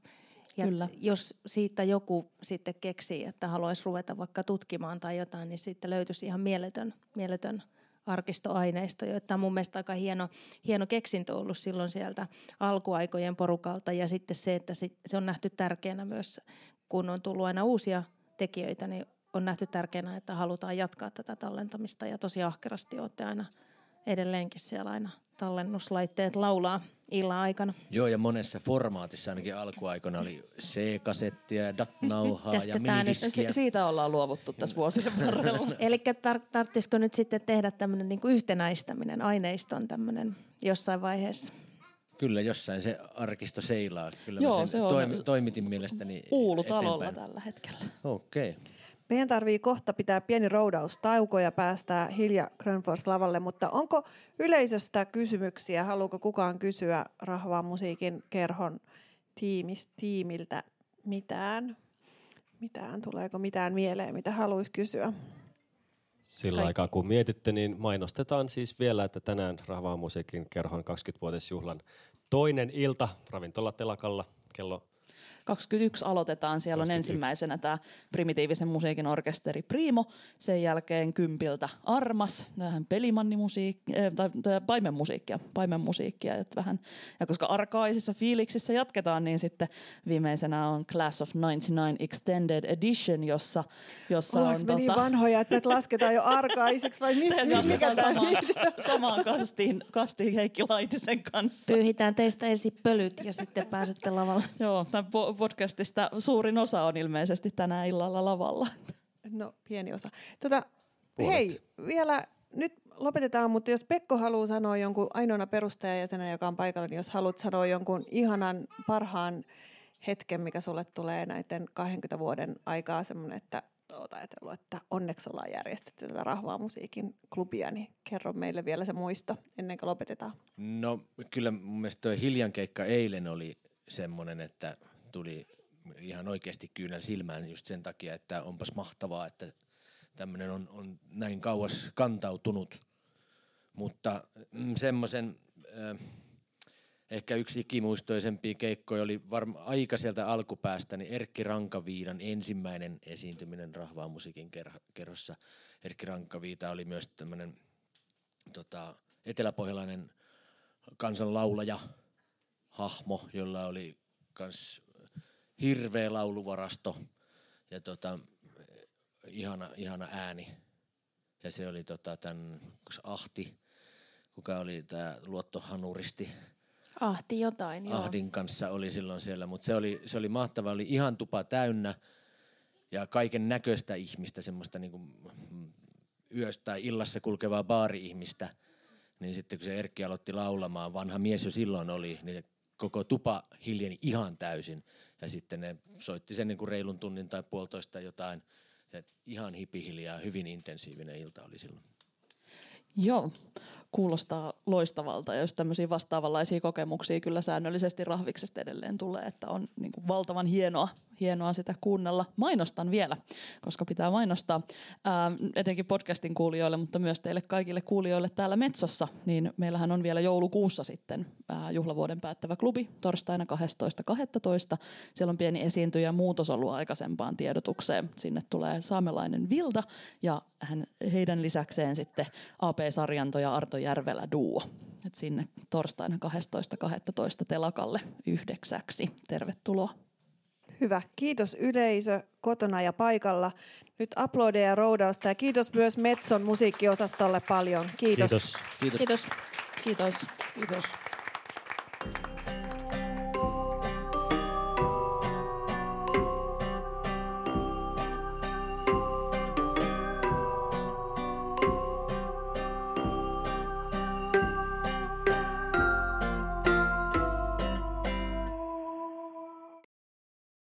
Ja Kyllä. jos siitä joku sitten keksii, että haluaisi ruveta vaikka tutkimaan tai jotain, niin sitten löytyisi ihan mieletön, mieletön arkistoaineisto. Tämä on mun mielestä aika hieno, hieno keksintö ollut silloin sieltä alkuaikojen porukalta. Ja sitten se, että se on nähty tärkeänä myös, kun on tullut aina uusia tekijöitä, niin on nähty tärkeänä, että halutaan jatkaa tätä tallentamista. Ja tosi ahkerasti olette aina edelleenkin siellä aina tallennuslaitteet laulaa illan aikana. Joo, ja monessa formaatissa ainakin alkuaikoina oli C-kasettia, DAT-nauhaa ja Tästä tää nyt- minidiskiä. Si- siitä ollaan luovuttu tässä vuosien varrella. Eli tar- tarvitsisiko nyt sitten tehdä tämmöinen niin yhtenäistäminen, aineiston tämmöinen jossain vaiheessa? Kyllä, jossain se arkisto seilaa. Kyllä Joo, mä sen se on toimi, toimitin mielestäni Uulutalolla eteenpäin. tällä hetkellä. Okei. Okay. Meidän tarvii kohta pitää pieni roudaustauko ja päästää Hilja Grönfors lavalle, mutta onko yleisöstä kysymyksiä? Haluaako kukaan kysyä Rahvaan musiikin kerhon tiimis, tiimiltä mitään? Mitään, tuleeko mitään mieleen, mitä haluaisi kysyä? Sillä Kaikki. aikaa kun mietitte, niin mainostetaan siis vielä, että tänään Rahvaan musiikin kerhon 20-vuotisjuhlan toinen ilta ravintola Telakalla kello 21 aloitetaan. Siellä 21. on ensimmäisenä tämä primitiivisen musiikin orkesteri Primo. Sen jälkeen kympiltä Armas, vähän pelimannimusiikkia, tai, tai paimenmusiikkia, paimenmusiikkia. Että vähän. Ja koska arkaisissa fiiliksissä jatketaan, niin sitten viimeisenä on Class of 99 Extended Edition, jossa, jossa Ollaanko on... me niin vanhoja, että lasketaan jo arkaiseksi vai mistä, mikä tämä samaan, samaan kastiin, kastiin Heikki Laitisen kanssa. Pyyhitään teistä ensin pölyt ja sitten pääsette lavalle. Joo, tämän podcastista suurin osa on ilmeisesti tänään illalla lavalla. No, pieni osa. Tota, Puolet. hei, vielä nyt lopetetaan, mutta jos Pekko haluaa sanoa jonkun ainoana perustajajäsenä, joka on paikalla, niin jos haluat sanoa jonkun ihanan parhaan hetken, mikä sulle tulee näiden 20 vuoden aikaa, semmoinen, että oot ajatellut, että onneksi ollaan järjestetty tätä rahvaa musiikin klubia, niin kerro meille vielä se muisto ennen kuin lopetetaan. No kyllä mun mielestä toi Hiljan keikka eilen oli semmoinen, että tuli ihan oikeasti kyynel silmään just sen takia, että onpas mahtavaa, että tämmöinen on, on näin kauas kantautunut. Mutta mm, semmoisen äh, ehkä yksi ikimuistoisempia keikkoja oli varma, aika sieltä alkupäästä, niin Erkki Rankaviidan ensimmäinen esiintyminen Rahvaa musiikin kerh- kerhossa. Erkki Rankaviita oli myös tämmöinen tota, eteläpohjalainen kansanlaulaja, hahmo, jolla oli kans hirveä lauluvarasto ja tota, ihana, ihana ääni. Ja se oli tota, tämän Ahti, kuka oli tämä luottohanuristi, Ahti jotain, joo. Ahdin kanssa oli silloin siellä, mutta se oli, se oli mahtava, oli ihan tupa täynnä ja kaiken näköistä ihmistä, semmoista niinku mm, yöstä tai illassa kulkevaa baari-ihmistä. Niin sitten kun se Erkki aloitti laulamaan, vanha mies jo silloin oli, niin koko tupa hiljeni ihan täysin. Ja sitten ne soitti sen niinku reilun tunnin tai puolitoista jotain. Ja ihan hipihiljaa, hyvin intensiivinen ilta oli silloin. Joo, kuulostaa loistavalta. Jos tämmöisiä vastaavanlaisia kokemuksia kyllä säännöllisesti rahviksesta edelleen tulee, että on niin kuin valtavan hienoa, hienoa sitä kuunnella. Mainostan vielä, koska pitää mainostaa ää, etenkin podcastin kuulijoille, mutta myös teille kaikille kuulijoille täällä Metsossa, niin meillähän on vielä joulukuussa sitten ää, juhlavuoden päättävä klubi torstaina 12.12. Siellä on pieni esiintyjä muutos ollut aikaisempaan tiedotukseen. Sinne tulee saamelainen Vilda ja hän, heidän lisäkseen sitten AP Sarjanto ja Arto Järvelä duo. Et sinne torstaina 12.12. telakalle yhdeksäksi. Tervetuloa. Hyvä. Kiitos yleisö kotona ja paikalla. Nyt uploadeja ja roudausta ja kiitos myös Metson musiikkiosastolle paljon. Kiitos. Kiitos. Kiitos. Kiitos. Kiitos. Kiitos.